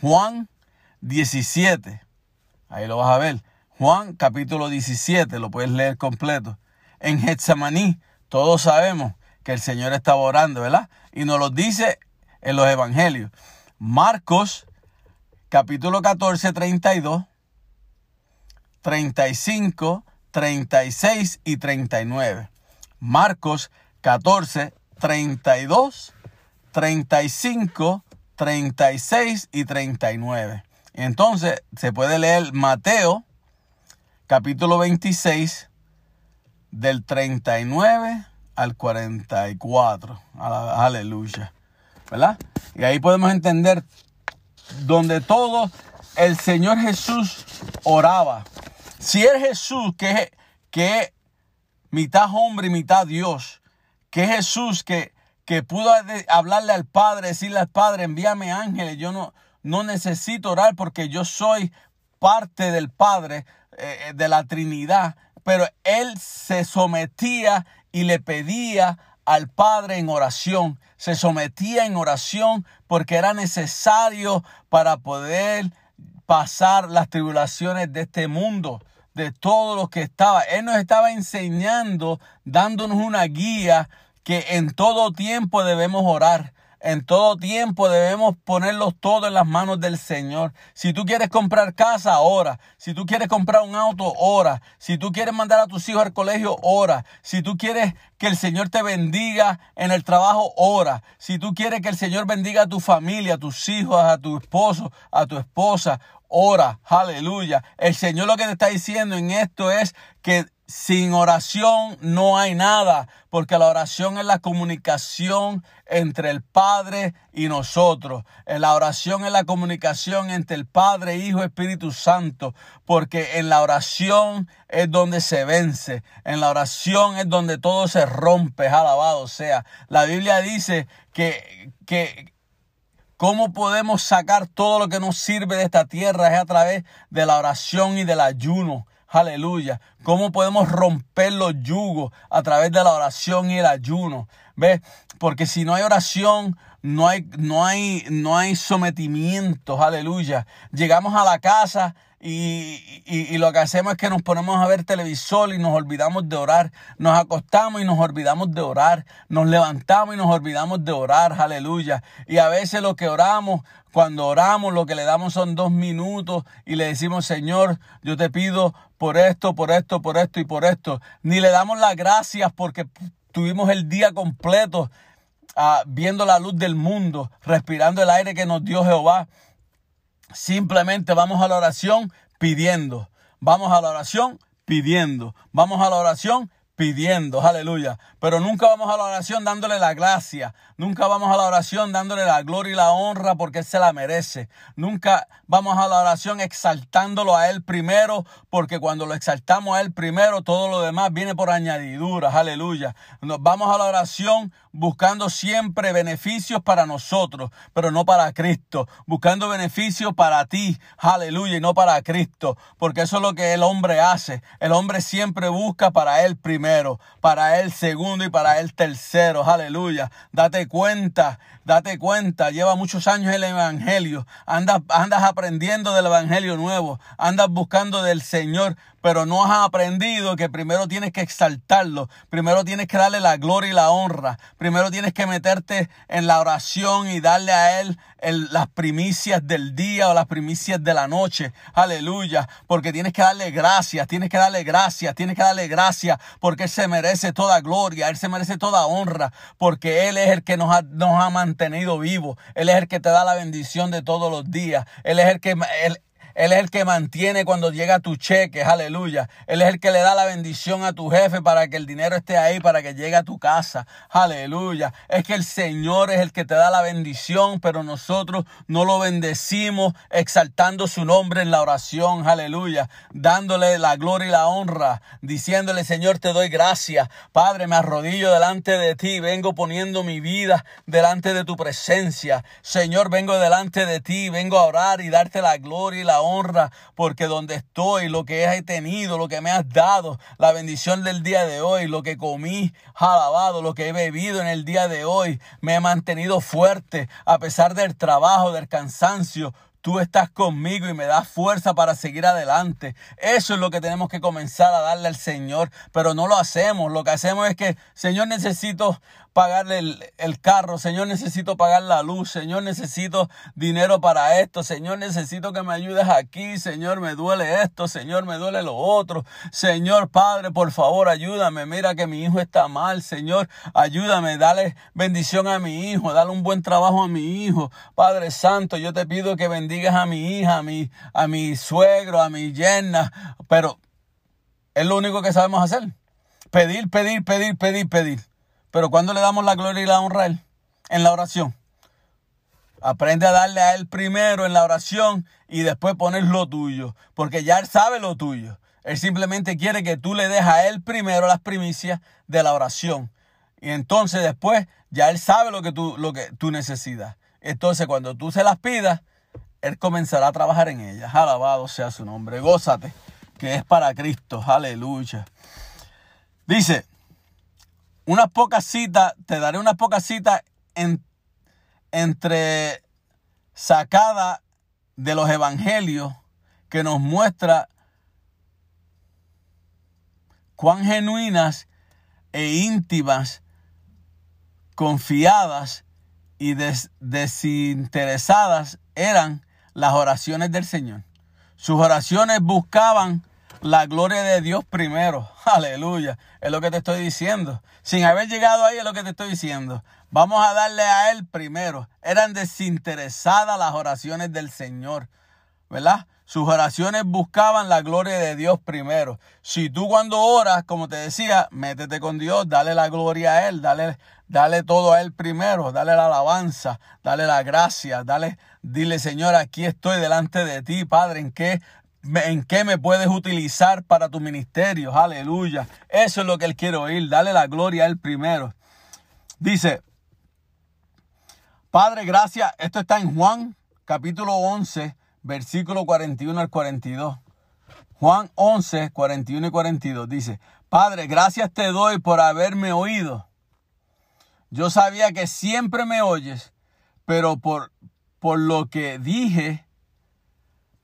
Juan 17. Ahí lo vas a ver. Juan capítulo 17, lo puedes leer completo. En Getsemaní, todos sabemos que el Señor estaba orando, ¿verdad? Y nos lo dice en los evangelios. Marcos capítulo 14, 32, 35, 36 y 39. Marcos 14, 32, 35, 36 y 39. Entonces se puede leer Mateo capítulo 26 del 39 al 44. Aleluya. ¿Verdad? Y ahí podemos entender donde todo el Señor Jesús oraba. Si es Jesús que es, que mitad hombre y mitad Dios, que es Jesús que, que pudo hablarle al Padre, decirle al Padre, envíame ángeles, yo no, no necesito orar porque yo soy parte del Padre, eh, de la Trinidad, pero Él se sometía y le pedía al Padre en oración, se sometía en oración porque era necesario para poder pasar las tribulaciones de este mundo, de todo lo que estaba. Él nos estaba enseñando, dándonos una guía que en todo tiempo debemos orar. En todo tiempo debemos ponerlos todo en las manos del Señor. Si tú quieres comprar casa, ora. Si tú quieres comprar un auto, ora. Si tú quieres mandar a tus hijos al colegio, ora. Si tú quieres que el Señor te bendiga en el trabajo, ora. Si tú quieres que el Señor bendiga a tu familia, a tus hijos, a tu esposo, a tu esposa, ora. Aleluya. El Señor lo que te está diciendo en esto es que sin oración no hay nada, porque la oración es la comunicación entre el Padre y nosotros. La oración es la comunicación entre el Padre, Hijo, Espíritu Santo, porque en la oración es donde se vence, en la oración es donde todo se rompe, alabado sea. La Biblia dice que, que ¿Cómo podemos sacar todo lo que nos sirve de esta tierra? Es a través de la oración y del ayuno. Aleluya. ¿Cómo podemos romper los yugos a través de la oración y el ayuno? ¿Ves? Porque si no hay oración, no hay, no hay, no hay sometimiento. Aleluya. Llegamos a la casa y, y, lo que hacemos es que nos ponemos a ver televisor y nos olvidamos de orar. Nos acostamos y nos olvidamos de orar. Nos levantamos y nos olvidamos de orar. Aleluya. Y a veces lo que oramos, cuando oramos, lo que le damos son dos minutos y le decimos, Señor, yo te pido por esto, por esto, por esto y por esto. Ni le damos las gracias porque tuvimos el día completo ah, viendo la luz del mundo, respirando el aire que nos dio Jehová. Simplemente vamos a la oración pidiendo. Vamos a la oración pidiendo. Vamos a la oración pidiendo, aleluya. Pero nunca vamos a la oración dándole la gracia. Nunca vamos a la oración dándole la gloria y la honra porque Él se la merece. Nunca vamos a la oración exaltándolo a Él primero porque cuando lo exaltamos a Él primero, todo lo demás viene por añadiduras, aleluya. Nos vamos a la oración buscando siempre beneficios para nosotros, pero no para Cristo. Buscando beneficios para ti, aleluya, y no para Cristo. Porque eso es lo que el hombre hace. El hombre siempre busca para Él primero, para Él segundo y para Él tercero, aleluya. Date cuenta, date cuenta, lleva muchos años el Evangelio, andas, andas aprendiendo del Evangelio nuevo, andas buscando del Señor, pero no has aprendido que primero tienes que exaltarlo, primero tienes que darle la gloria y la honra, primero tienes que meterte en la oración y darle a Él las primicias del día o las primicias de la noche, aleluya, porque tienes que darle gracias, tienes que darle gracias, tienes que darle gracias, porque Él se merece toda gloria, Él se merece toda honra, porque Él es el que nos ha, nos ha mantenido vivos, Él es el que te da la bendición de todos los días, Él es el que, es el que mantiene cuando llega tu cheque, aleluya. Él es el que le da la bendición a tu jefe para que el dinero esté ahí, para que llegue a tu casa, aleluya. Es que el Señor es el que te da la bendición, pero nosotros no lo bendecimos exaltando su nombre en la oración, aleluya. Dándole la gloria y la honra, diciéndole, Señor, te doy gracias. Padre, me arrodillo delante de ti, vengo poniendo mi vida delante de tu presencia. Señor, vengo delante de ti, vengo a orar y darte la gloria y la honra, porque donde estoy, lo que he tenido, lo que me has dado, la bendición del día de hoy, lo que comí, alabado, lo que he bebido en el día de hoy, me he mantenido fuerte a pesar del trabajo, del cansancio, Tú estás conmigo y me das fuerza para seguir adelante. Eso es lo que tenemos que comenzar a darle al Señor, pero no lo hacemos. Lo que hacemos es que, Señor, necesito pagarle el, carro, Señor, necesito pagar la luz, Señor, necesito dinero para esto, Señor, necesito que me ayudes aquí, Señor, me duele esto, Señor, me duele lo otro, Señor, Padre, por favor, ayúdame, mira que mi hijo está mal, Señor, ayúdame, dale bendición a mi hijo, dale un buen trabajo a mi hijo, Padre Santo, yo te pido que bendigas a mi hija, a mi, a mi suegro, a mi yerna, pero es lo único que sabemos hacer, pedir, pedir, pedir, pedir, pedir. Pero cuando le damos la gloria y la honra a Él? En la oración. Aprende a darle a Él primero en la oración y después poner lo tuyo. Porque ya Él sabe lo tuyo. Él simplemente quiere que tú le dejes a Él primero las primicias de la oración. Y entonces después ya Él sabe lo que tú, lo que tú necesitas. Entonces cuando tú se las pidas, Él comenzará a trabajar en ellas. Alabado sea su nombre. Gózate, que es para Cristo. Aleluya. Dice, unas pocas citas, te daré unas pocas citas en, entre sacada de los evangelios que nos muestra cuán genuinas e íntimas, confiadas y des- desinteresadas eran las oraciones del Señor. Sus oraciones buscaban la gloria de Dios primero. [LAUGHS] Aleluya. Es lo que te estoy diciendo. Sin haber llegado ahí es lo que te estoy diciendo. Vamos a darle a Él primero. Eran desinteresadas las oraciones del Señor. ¿Verdad? Sus oraciones buscaban la gloria de Dios primero. Si tú cuando oras, como te decía, métete con Dios, dale la gloria a Él, dale, dale todo a Él primero, dale la alabanza, dale la gracia, dale, dile Señor, aquí estoy delante de ti, Padre, ¿en qué, en qué me puedes utilizar para tu ministerio? Aleluya. Eso es lo que Él quiere oír, dale la gloria a Él primero. Dice, Padre, gracias. Esto está en Juan capítulo 11, versículo 41 al 42. Juan 11, 41 y 42 dice, Padre, gracias te doy por haberme oído. Yo sabía que siempre me oyes, pero por, por lo que dije,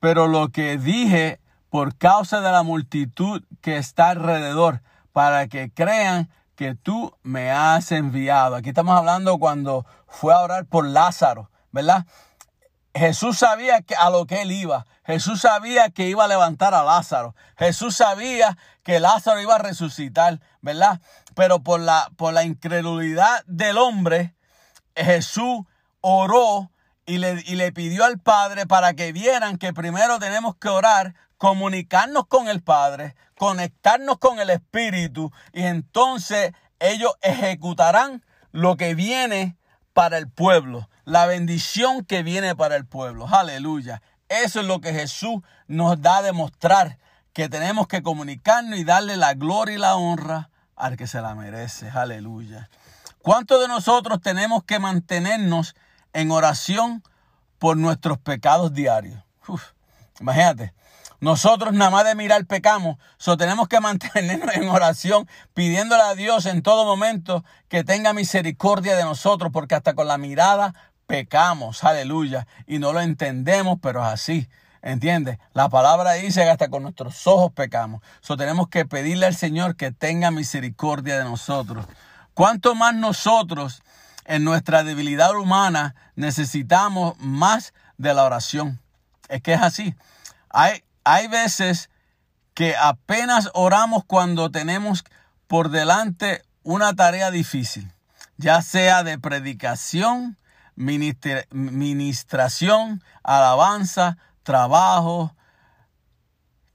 pero lo que dije por causa de la multitud que está alrededor, para que crean que tú me has enviado. Aquí estamos hablando cuando fue a orar por Lázaro, ¿verdad? Jesús sabía que a lo que él iba. Jesús sabía que iba a levantar a Lázaro. Jesús sabía que Lázaro iba a resucitar, ¿verdad? Pero por la, por la incredulidad del hombre, Jesús oró y le, y le pidió al Padre para que vieran que primero tenemos que orar, comunicarnos con el Padre, conectarnos con el Espíritu y entonces ellos ejecutarán lo que viene para el pueblo, la bendición que viene para el pueblo. Aleluya. Eso es lo que Jesús nos da a demostrar, que tenemos que comunicarnos y darle la gloria y la honra al que se la merece. Aleluya. ¿Cuántos de nosotros tenemos que mantenernos en oración por nuestros pecados diarios? Imagínate. Nosotros nada más de mirar pecamos, so tenemos que [LAUGHS] mantenernos en oración, pidiéndole a Dios en todo momento que tenga misericordia de nosotros, porque hasta con la mirada pecamos, aleluya, y no lo entendemos, pero es así. ¿Entiendes? La palabra dice que hasta con nuestros ojos pecamos. So tenemos que pedirle al Señor que tenga misericordia de nosotros. ¿Cuánto más nosotros en nuestra debilidad humana necesitamos más de la oración? Es que es así. Hay, hay veces que apenas oramos cuando tenemos por delante una tarea difícil, ya sea de predicación, minister- ministración, alabanza, trabajo,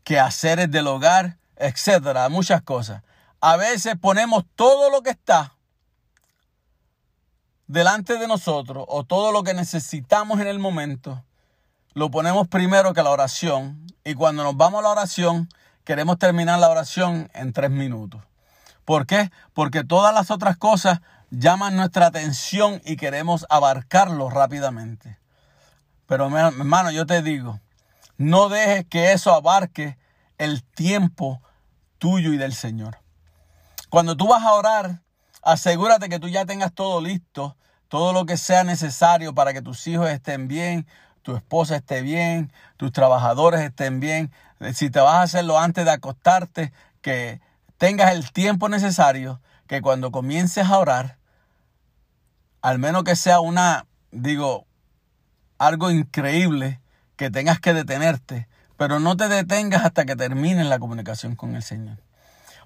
quehaceres del hogar, etcétera, muchas cosas. A veces ponemos todo lo que está delante de nosotros o todo lo que necesitamos en el momento, lo ponemos primero que la oración y cuando nos vamos a la oración queremos terminar la oración en tres minutos. ¿Por qué? Porque todas las otras cosas llaman nuestra atención y queremos abarcarlo rápidamente. Pero hermano, yo te digo, no dejes que eso abarque el tiempo tuyo y del Señor. Cuando tú vas a orar, asegúrate que tú ya tengas todo listo, todo lo que sea necesario para que tus hijos estén bien, tu esposa esté bien, tus trabajadores estén bien. Si te vas a hacerlo antes de acostarte, que tengas el tiempo necesario, que cuando comiences a orar, al menos que sea una, digo, algo increíble, que tengas que detenerte, pero no te detengas hasta que termines la comunicación con el Señor.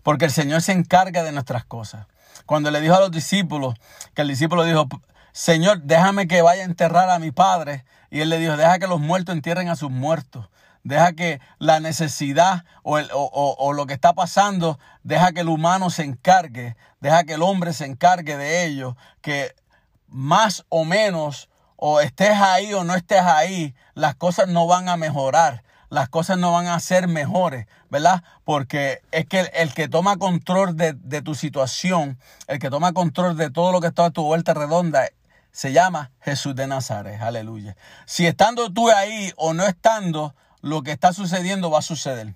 Porque el Señor se encarga de nuestras cosas. Cuando le dijo a los discípulos, que el discípulo dijo, Señor, déjame que vaya a enterrar a mi padre. Y él le dijo, deja que los muertos entierren a sus muertos. Deja que la necesidad o, el, o, o, o, lo que está pasando, deja que el humano se encargue, deja que el hombre se encargue de ello, que más o menos, o estés ahí o no estés ahí, las cosas no van a mejorar, las cosas no van a ser mejores, ¿verdad? Porque es que el, el que toma control de, de, tu situación, el que toma control de todo lo que está a tu vuelta redonda, se llama Jesús de Nazaret, aleluya. Si estando tú ahí o no estando, lo que está sucediendo va a suceder.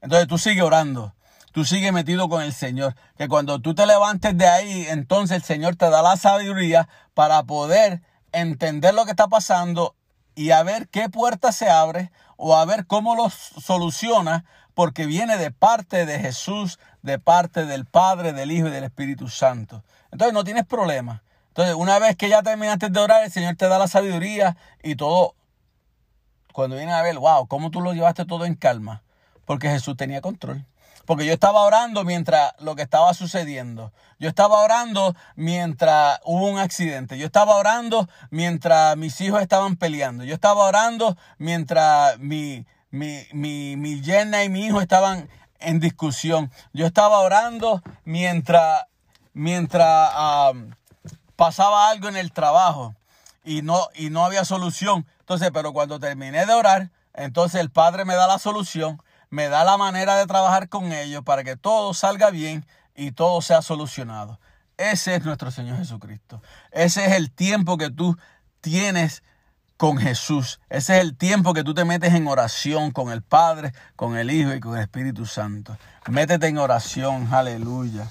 Entonces tú sigue orando, tú sigue metido con el Señor. Que cuando tú te levantes de ahí, entonces el Señor te da la sabiduría para poder entender lo que está pasando y a ver qué puerta se abre o a ver cómo lo soluciona, porque viene de parte de Jesús, de parte del Padre, del Hijo y del Espíritu Santo. Entonces no tienes problema. Entonces, una vez que ya terminaste de orar, el Señor te da la sabiduría y todo. Cuando viene a ver, wow, ¿cómo tú lo llevaste todo en calma? Porque Jesús tenía control. Porque yo estaba orando mientras lo que estaba sucediendo. Yo estaba orando mientras hubo un accidente. Yo estaba orando mientras mis hijos estaban peleando. Yo estaba orando mientras mi, mi, mi, mi yerna y mi hijo estaban en discusión. Yo estaba orando mientras, mientras pasaba algo en el trabajo y no, y no había solución. Entonces, pero cuando terminé de orar, entonces el Padre me da la solución me da la manera de trabajar con ellos para que todo salga bien y todo sea solucionado. Ese es nuestro Señor Jesucristo. Ese es el tiempo que tú tienes con Jesús. Ese es el tiempo que tú te metes en oración con el Padre, con el Hijo y con el Espíritu Santo. Métete en oración, aleluya.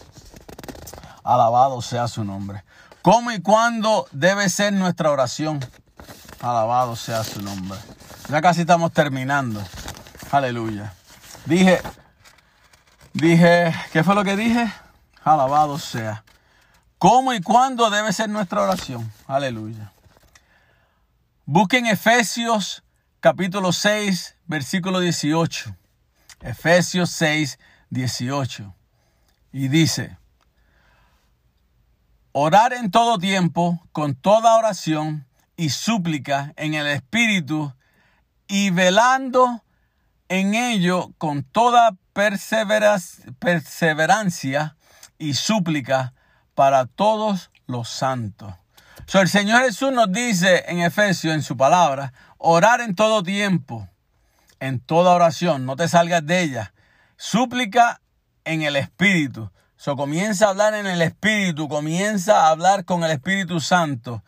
Alabado sea su nombre. ¿Cómo y cuándo debe ser nuestra oración? Alabado sea su nombre. Ya casi estamos terminando. Aleluya. Dije, dije, ¿qué fue lo que dije? Alabado sea. ¿Cómo y cuándo debe ser nuestra oración? Aleluya. Busquen Efesios capítulo 6, versículo 18. Efesios 6, 18. Y dice, orar en todo tiempo, con toda oración y súplica en el Espíritu, y velando en ello con toda perseverancia y súplica para todos los santos. el Señor Jesús nos dice en Efesios, en su palabra, orar en todo tiempo, en toda oración, no te salgas de ella. Súplica en el Espíritu. So, comienza a hablar en el Espíritu, comienza a hablar con el Espíritu Santo.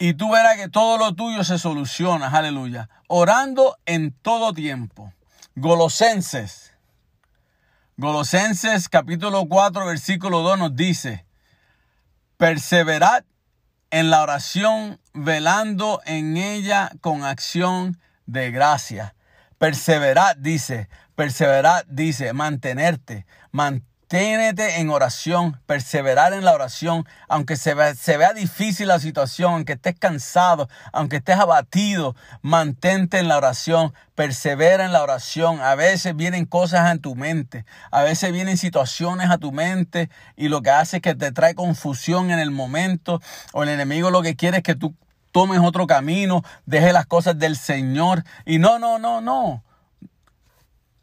Y tú verás que todo lo tuyo se soluciona, aleluya. Orando en todo tiempo. Golosenses. Golosenses capítulo 4 versículo 2 nos dice, perseverad en la oración, velando en ella con acción de gracia. Perseverad, dice, perseverad, dice, mantenerte, mantenerte Ténete en oración, perseverar en la oración, aunque se vea, difícil la situación, aunque estés cansado, aunque estés abatido, mantente en la oración, persevera en la oración. A veces vienen cosas en tu mente, a veces vienen situaciones a tu mente y lo que hace es que te trae confusión en el momento o el enemigo lo que quiere es que tú tomes otro camino, dejes las cosas del Señor y no, no, no, no.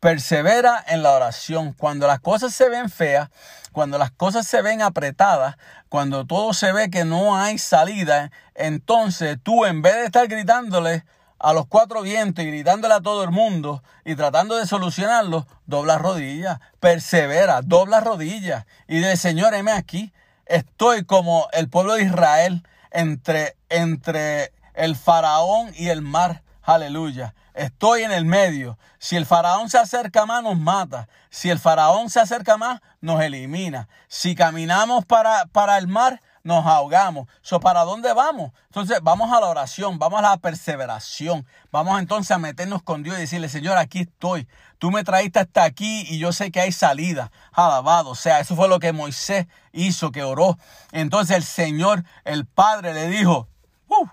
Persevera en la oración. Cuando las cosas se ven feas, cuando las cosas se ven apretadas, cuando todo se ve que no hay salida, entonces tú en vez de estar gritándole a los cuatro vientos y gritándole a todo el mundo y tratando de solucionarlo, dobla rodillas, persevera, dobla rodillas y dice, Señor, heme aquí, estoy como el pueblo de Israel entre, entre el faraón y el mar. Aleluya. Estoy en el medio. Si el faraón se acerca más, nos mata. Si el faraón se acerca más, nos elimina. Si caminamos para, para el mar, nos ahogamos. So, ¿Para dónde vamos? Entonces vamos a la oración, vamos a la perseveración. Vamos entonces a meternos con Dios y decirle, Señor, aquí estoy. Tú me traíste hasta aquí y yo sé que hay salida. Alabado. O sea, eso fue lo que Moisés hizo, que oró. Entonces el Señor, el Padre, le dijo, uh,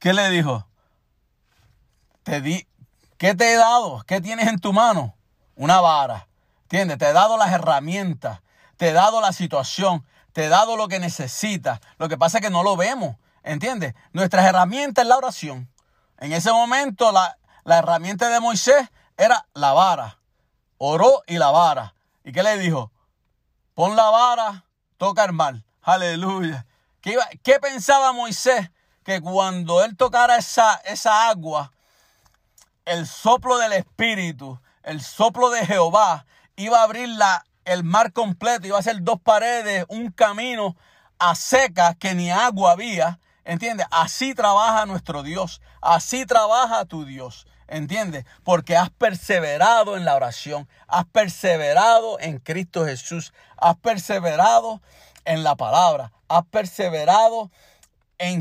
¿qué le dijo? Te di, ¿qué te he dado? ¿Qué tienes en tu mano? Una vara. ¿Entiendes? Te he dado las herramientas, te he dado la situación, te he dado lo que necesitas. Lo que pasa es que no lo vemos. ¿Entiendes? Nuestras herramientas es la oración. En ese momento la, la herramienta de Moisés era la vara. Oró y la vara. ¿Y qué le dijo? Pon la vara, toca el mar. Aleluya. ¿Qué, ¿Qué, pensaba Moisés? Que cuando él tocara esa, esa agua, el soplo del Espíritu, el soplo de Jehová, iba a abrir la, el mar completo, iba a ser dos paredes, un camino a seca que ni agua había. ¿Entiendes? Así trabaja nuestro Dios, así trabaja tu Dios. ¿Entiendes? Porque has perseverado en la oración, has perseverado en Cristo Jesús, has perseverado en la palabra, has perseverado en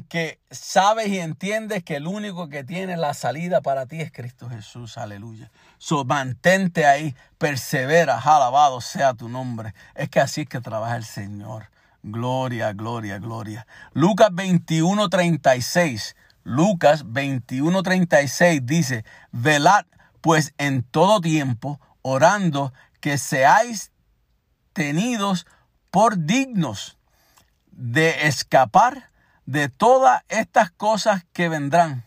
que sabes y entiendes que el único que tiene la salida para ti es Cristo Jesús, aleluya. So, mantente ahí, persevera, alabado sea tu nombre. Es que así es que trabaja el Señor. Gloria, gloria, gloria. Lucas 21:36. Lucas 21:36 dice, velad pues en todo tiempo, orando que seáis tenidos por dignos de escapar de todas estas cosas que vendrán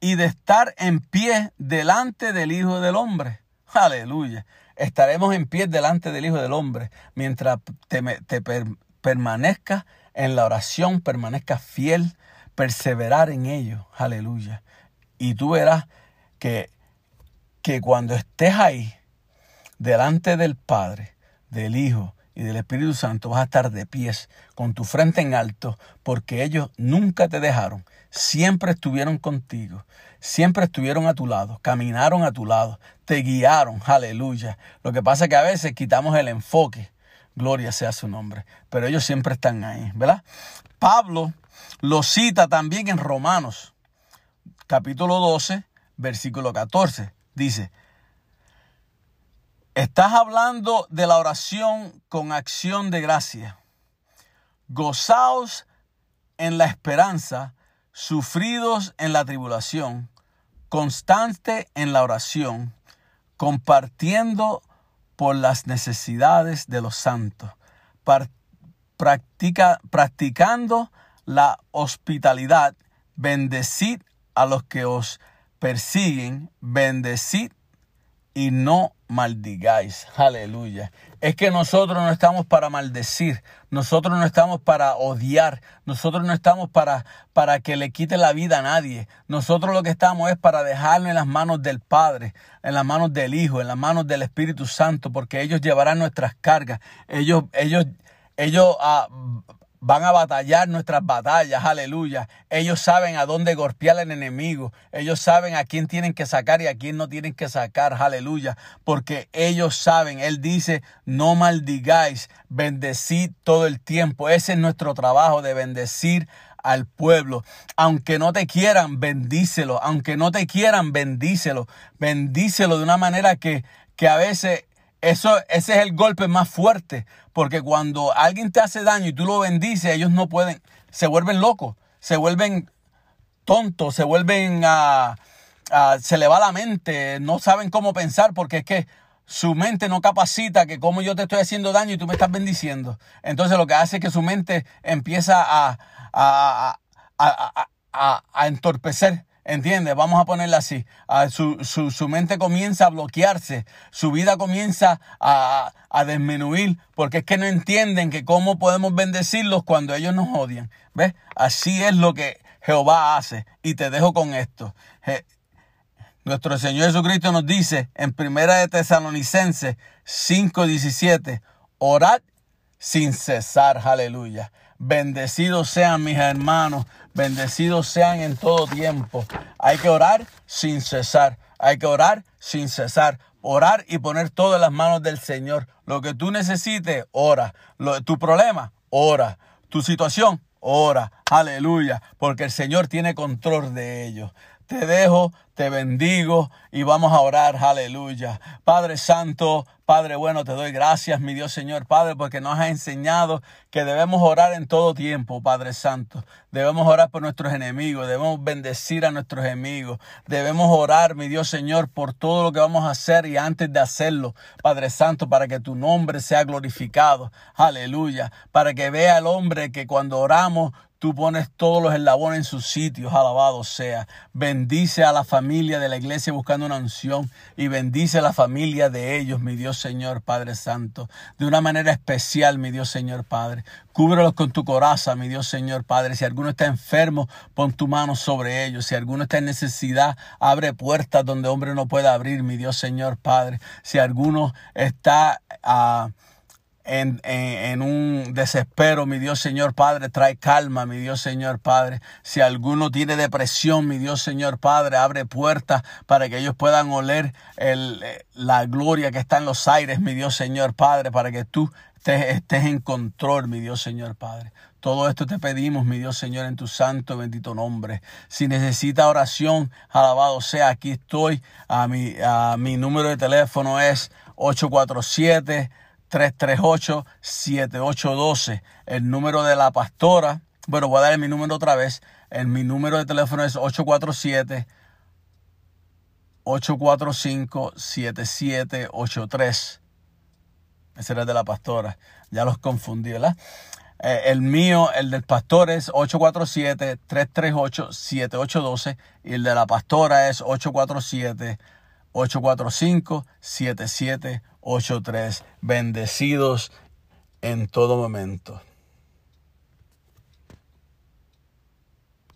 y de estar en pie delante del Hijo del Hombre. Aleluya. Estaremos en pie delante del Hijo del Hombre mientras te, te per, permanezcas en la oración, permanezcas fiel, perseverar en ello. Aleluya. Y tú verás que, que cuando estés ahí, delante del Padre, del Hijo y del Espíritu Santo, vas a estar de pies, con tu frente en alto, porque ellos nunca te dejaron, siempre estuvieron contigo, siempre estuvieron a tu lado, caminaron a tu lado, te guiaron, aleluya. Lo que pasa es que a veces quitamos el enfoque, gloria sea su nombre, pero ellos siempre están ahí, ¿verdad? Pablo lo cita también en Romanos, capítulo 12, versículo 14, dice, Estás hablando de la oración con acción de gracia. Gozaos en la esperanza, sufridos en la tribulación, constante en la oración, compartiendo por las necesidades de los santos, practica, practicando la hospitalidad, bendecid a los que os persiguen, bendecid y no maldigáis. Aleluya. Es que nosotros no estamos para maldecir, nosotros no estamos para odiar, nosotros no estamos para, para que le quite la vida a nadie. Nosotros lo que estamos es para dejarlo en las manos del Padre, en las manos del Hijo, en las manos del Espíritu Santo, porque ellos llevarán nuestras cargas. Ellos, ellos, ellos ah, van a batallar nuestras batallas, aleluya. Ellos saben a dónde golpear al enemigo. Ellos saben a quién tienen que sacar y a quién no tienen que sacar, aleluya. Porque ellos saben, Él dice, no maldigáis, bendecid todo el tiempo. Ese es nuestro trabajo de bendecir al pueblo. Aunque no te quieran, bendícelo. Aunque no te quieran, bendícelo. Bendícelo de una manera que, que a veces eso, ese es el golpe más fuerte, porque cuando alguien te hace daño y tú lo bendices, ellos no pueden, se vuelven locos, se vuelven tontos, se vuelven a, se le va la mente, no saben cómo pensar, porque es que su mente no capacita que como yo te estoy haciendo daño y tú me estás bendiciendo. Entonces lo que hace es que su mente empieza a, a, a, a entorpecer ¿Entiendes? Vamos a ponerla así. Ah, su, su, su, mente comienza a bloquearse, su vida comienza a, a, disminuir, porque es que no entienden que cómo podemos bendecirlos cuando ellos nos odian. ¿Ves? Así es lo que Jehová hace. Y te dejo con esto. nuestro Señor Jesucristo nos dice en Primera de Tesalonicenses 5:17, orad sin cesar. Aleluya. Bendecidos sean mis hermanos, bendecidos sean en todo tiempo. Hay que orar sin cesar, hay que orar sin cesar. Orar y poner todo en las manos del Señor. Lo que tú necesites, ora. Lo, tu problema, ora. Tu situación, ora. Aleluya. Porque el Señor tiene control de ello. Te dejo, te bendigo y vamos a orar, aleluya. Padre Santo, Padre bueno, te doy gracias, mi Dios Señor, Padre, porque nos has enseñado que debemos orar en todo tiempo, Padre Santo. Debemos orar por nuestros enemigos, debemos bendecir a nuestros enemigos, debemos orar, mi Dios Señor, por todo lo que vamos a hacer y antes de hacerlo, Padre Santo, para que tu nombre sea glorificado, aleluya, para que vea el hombre que cuando oramos, Tú pones todos los eslabones en sus sitios, alabado sea. Bendice a la familia de la iglesia buscando una unción y bendice a la familia de ellos, mi Dios Señor Padre Santo, de una manera especial, mi Dios Señor Padre. Cúbrelos con tu coraza, mi Dios Señor Padre. Si alguno está enfermo, pon tu mano sobre ellos. Si alguno está en necesidad, abre puertas donde hombre no pueda abrir, mi Dios Señor Padre. Si alguno está... a en, en, un desespero, mi Dios Señor Padre, trae calma, mi Dios Señor Padre. Si alguno tiene depresión, mi Dios Señor Padre, abre puertas para que ellos puedan oler el, la gloria que está en los aires, mi Dios Señor Padre, para que tú estés, estés en control, mi Dios Señor Padre. Todo esto te pedimos, mi Dios Señor, en tu santo y bendito nombre. Si necesita oración, alabado sea, aquí estoy. A mi, a mi número de teléfono es 847-338-7812. El número de la pastora, bueno, voy a dar mi número otra vez. Mi número de teléfono es 847 845-7783. Ese era el de la pastora. Ya los confundí, ¿verdad? Eh, el mío, el del pastor es 847-338-7812 y el de la pastora es 847-845-7783. Bendecidos en todo momento.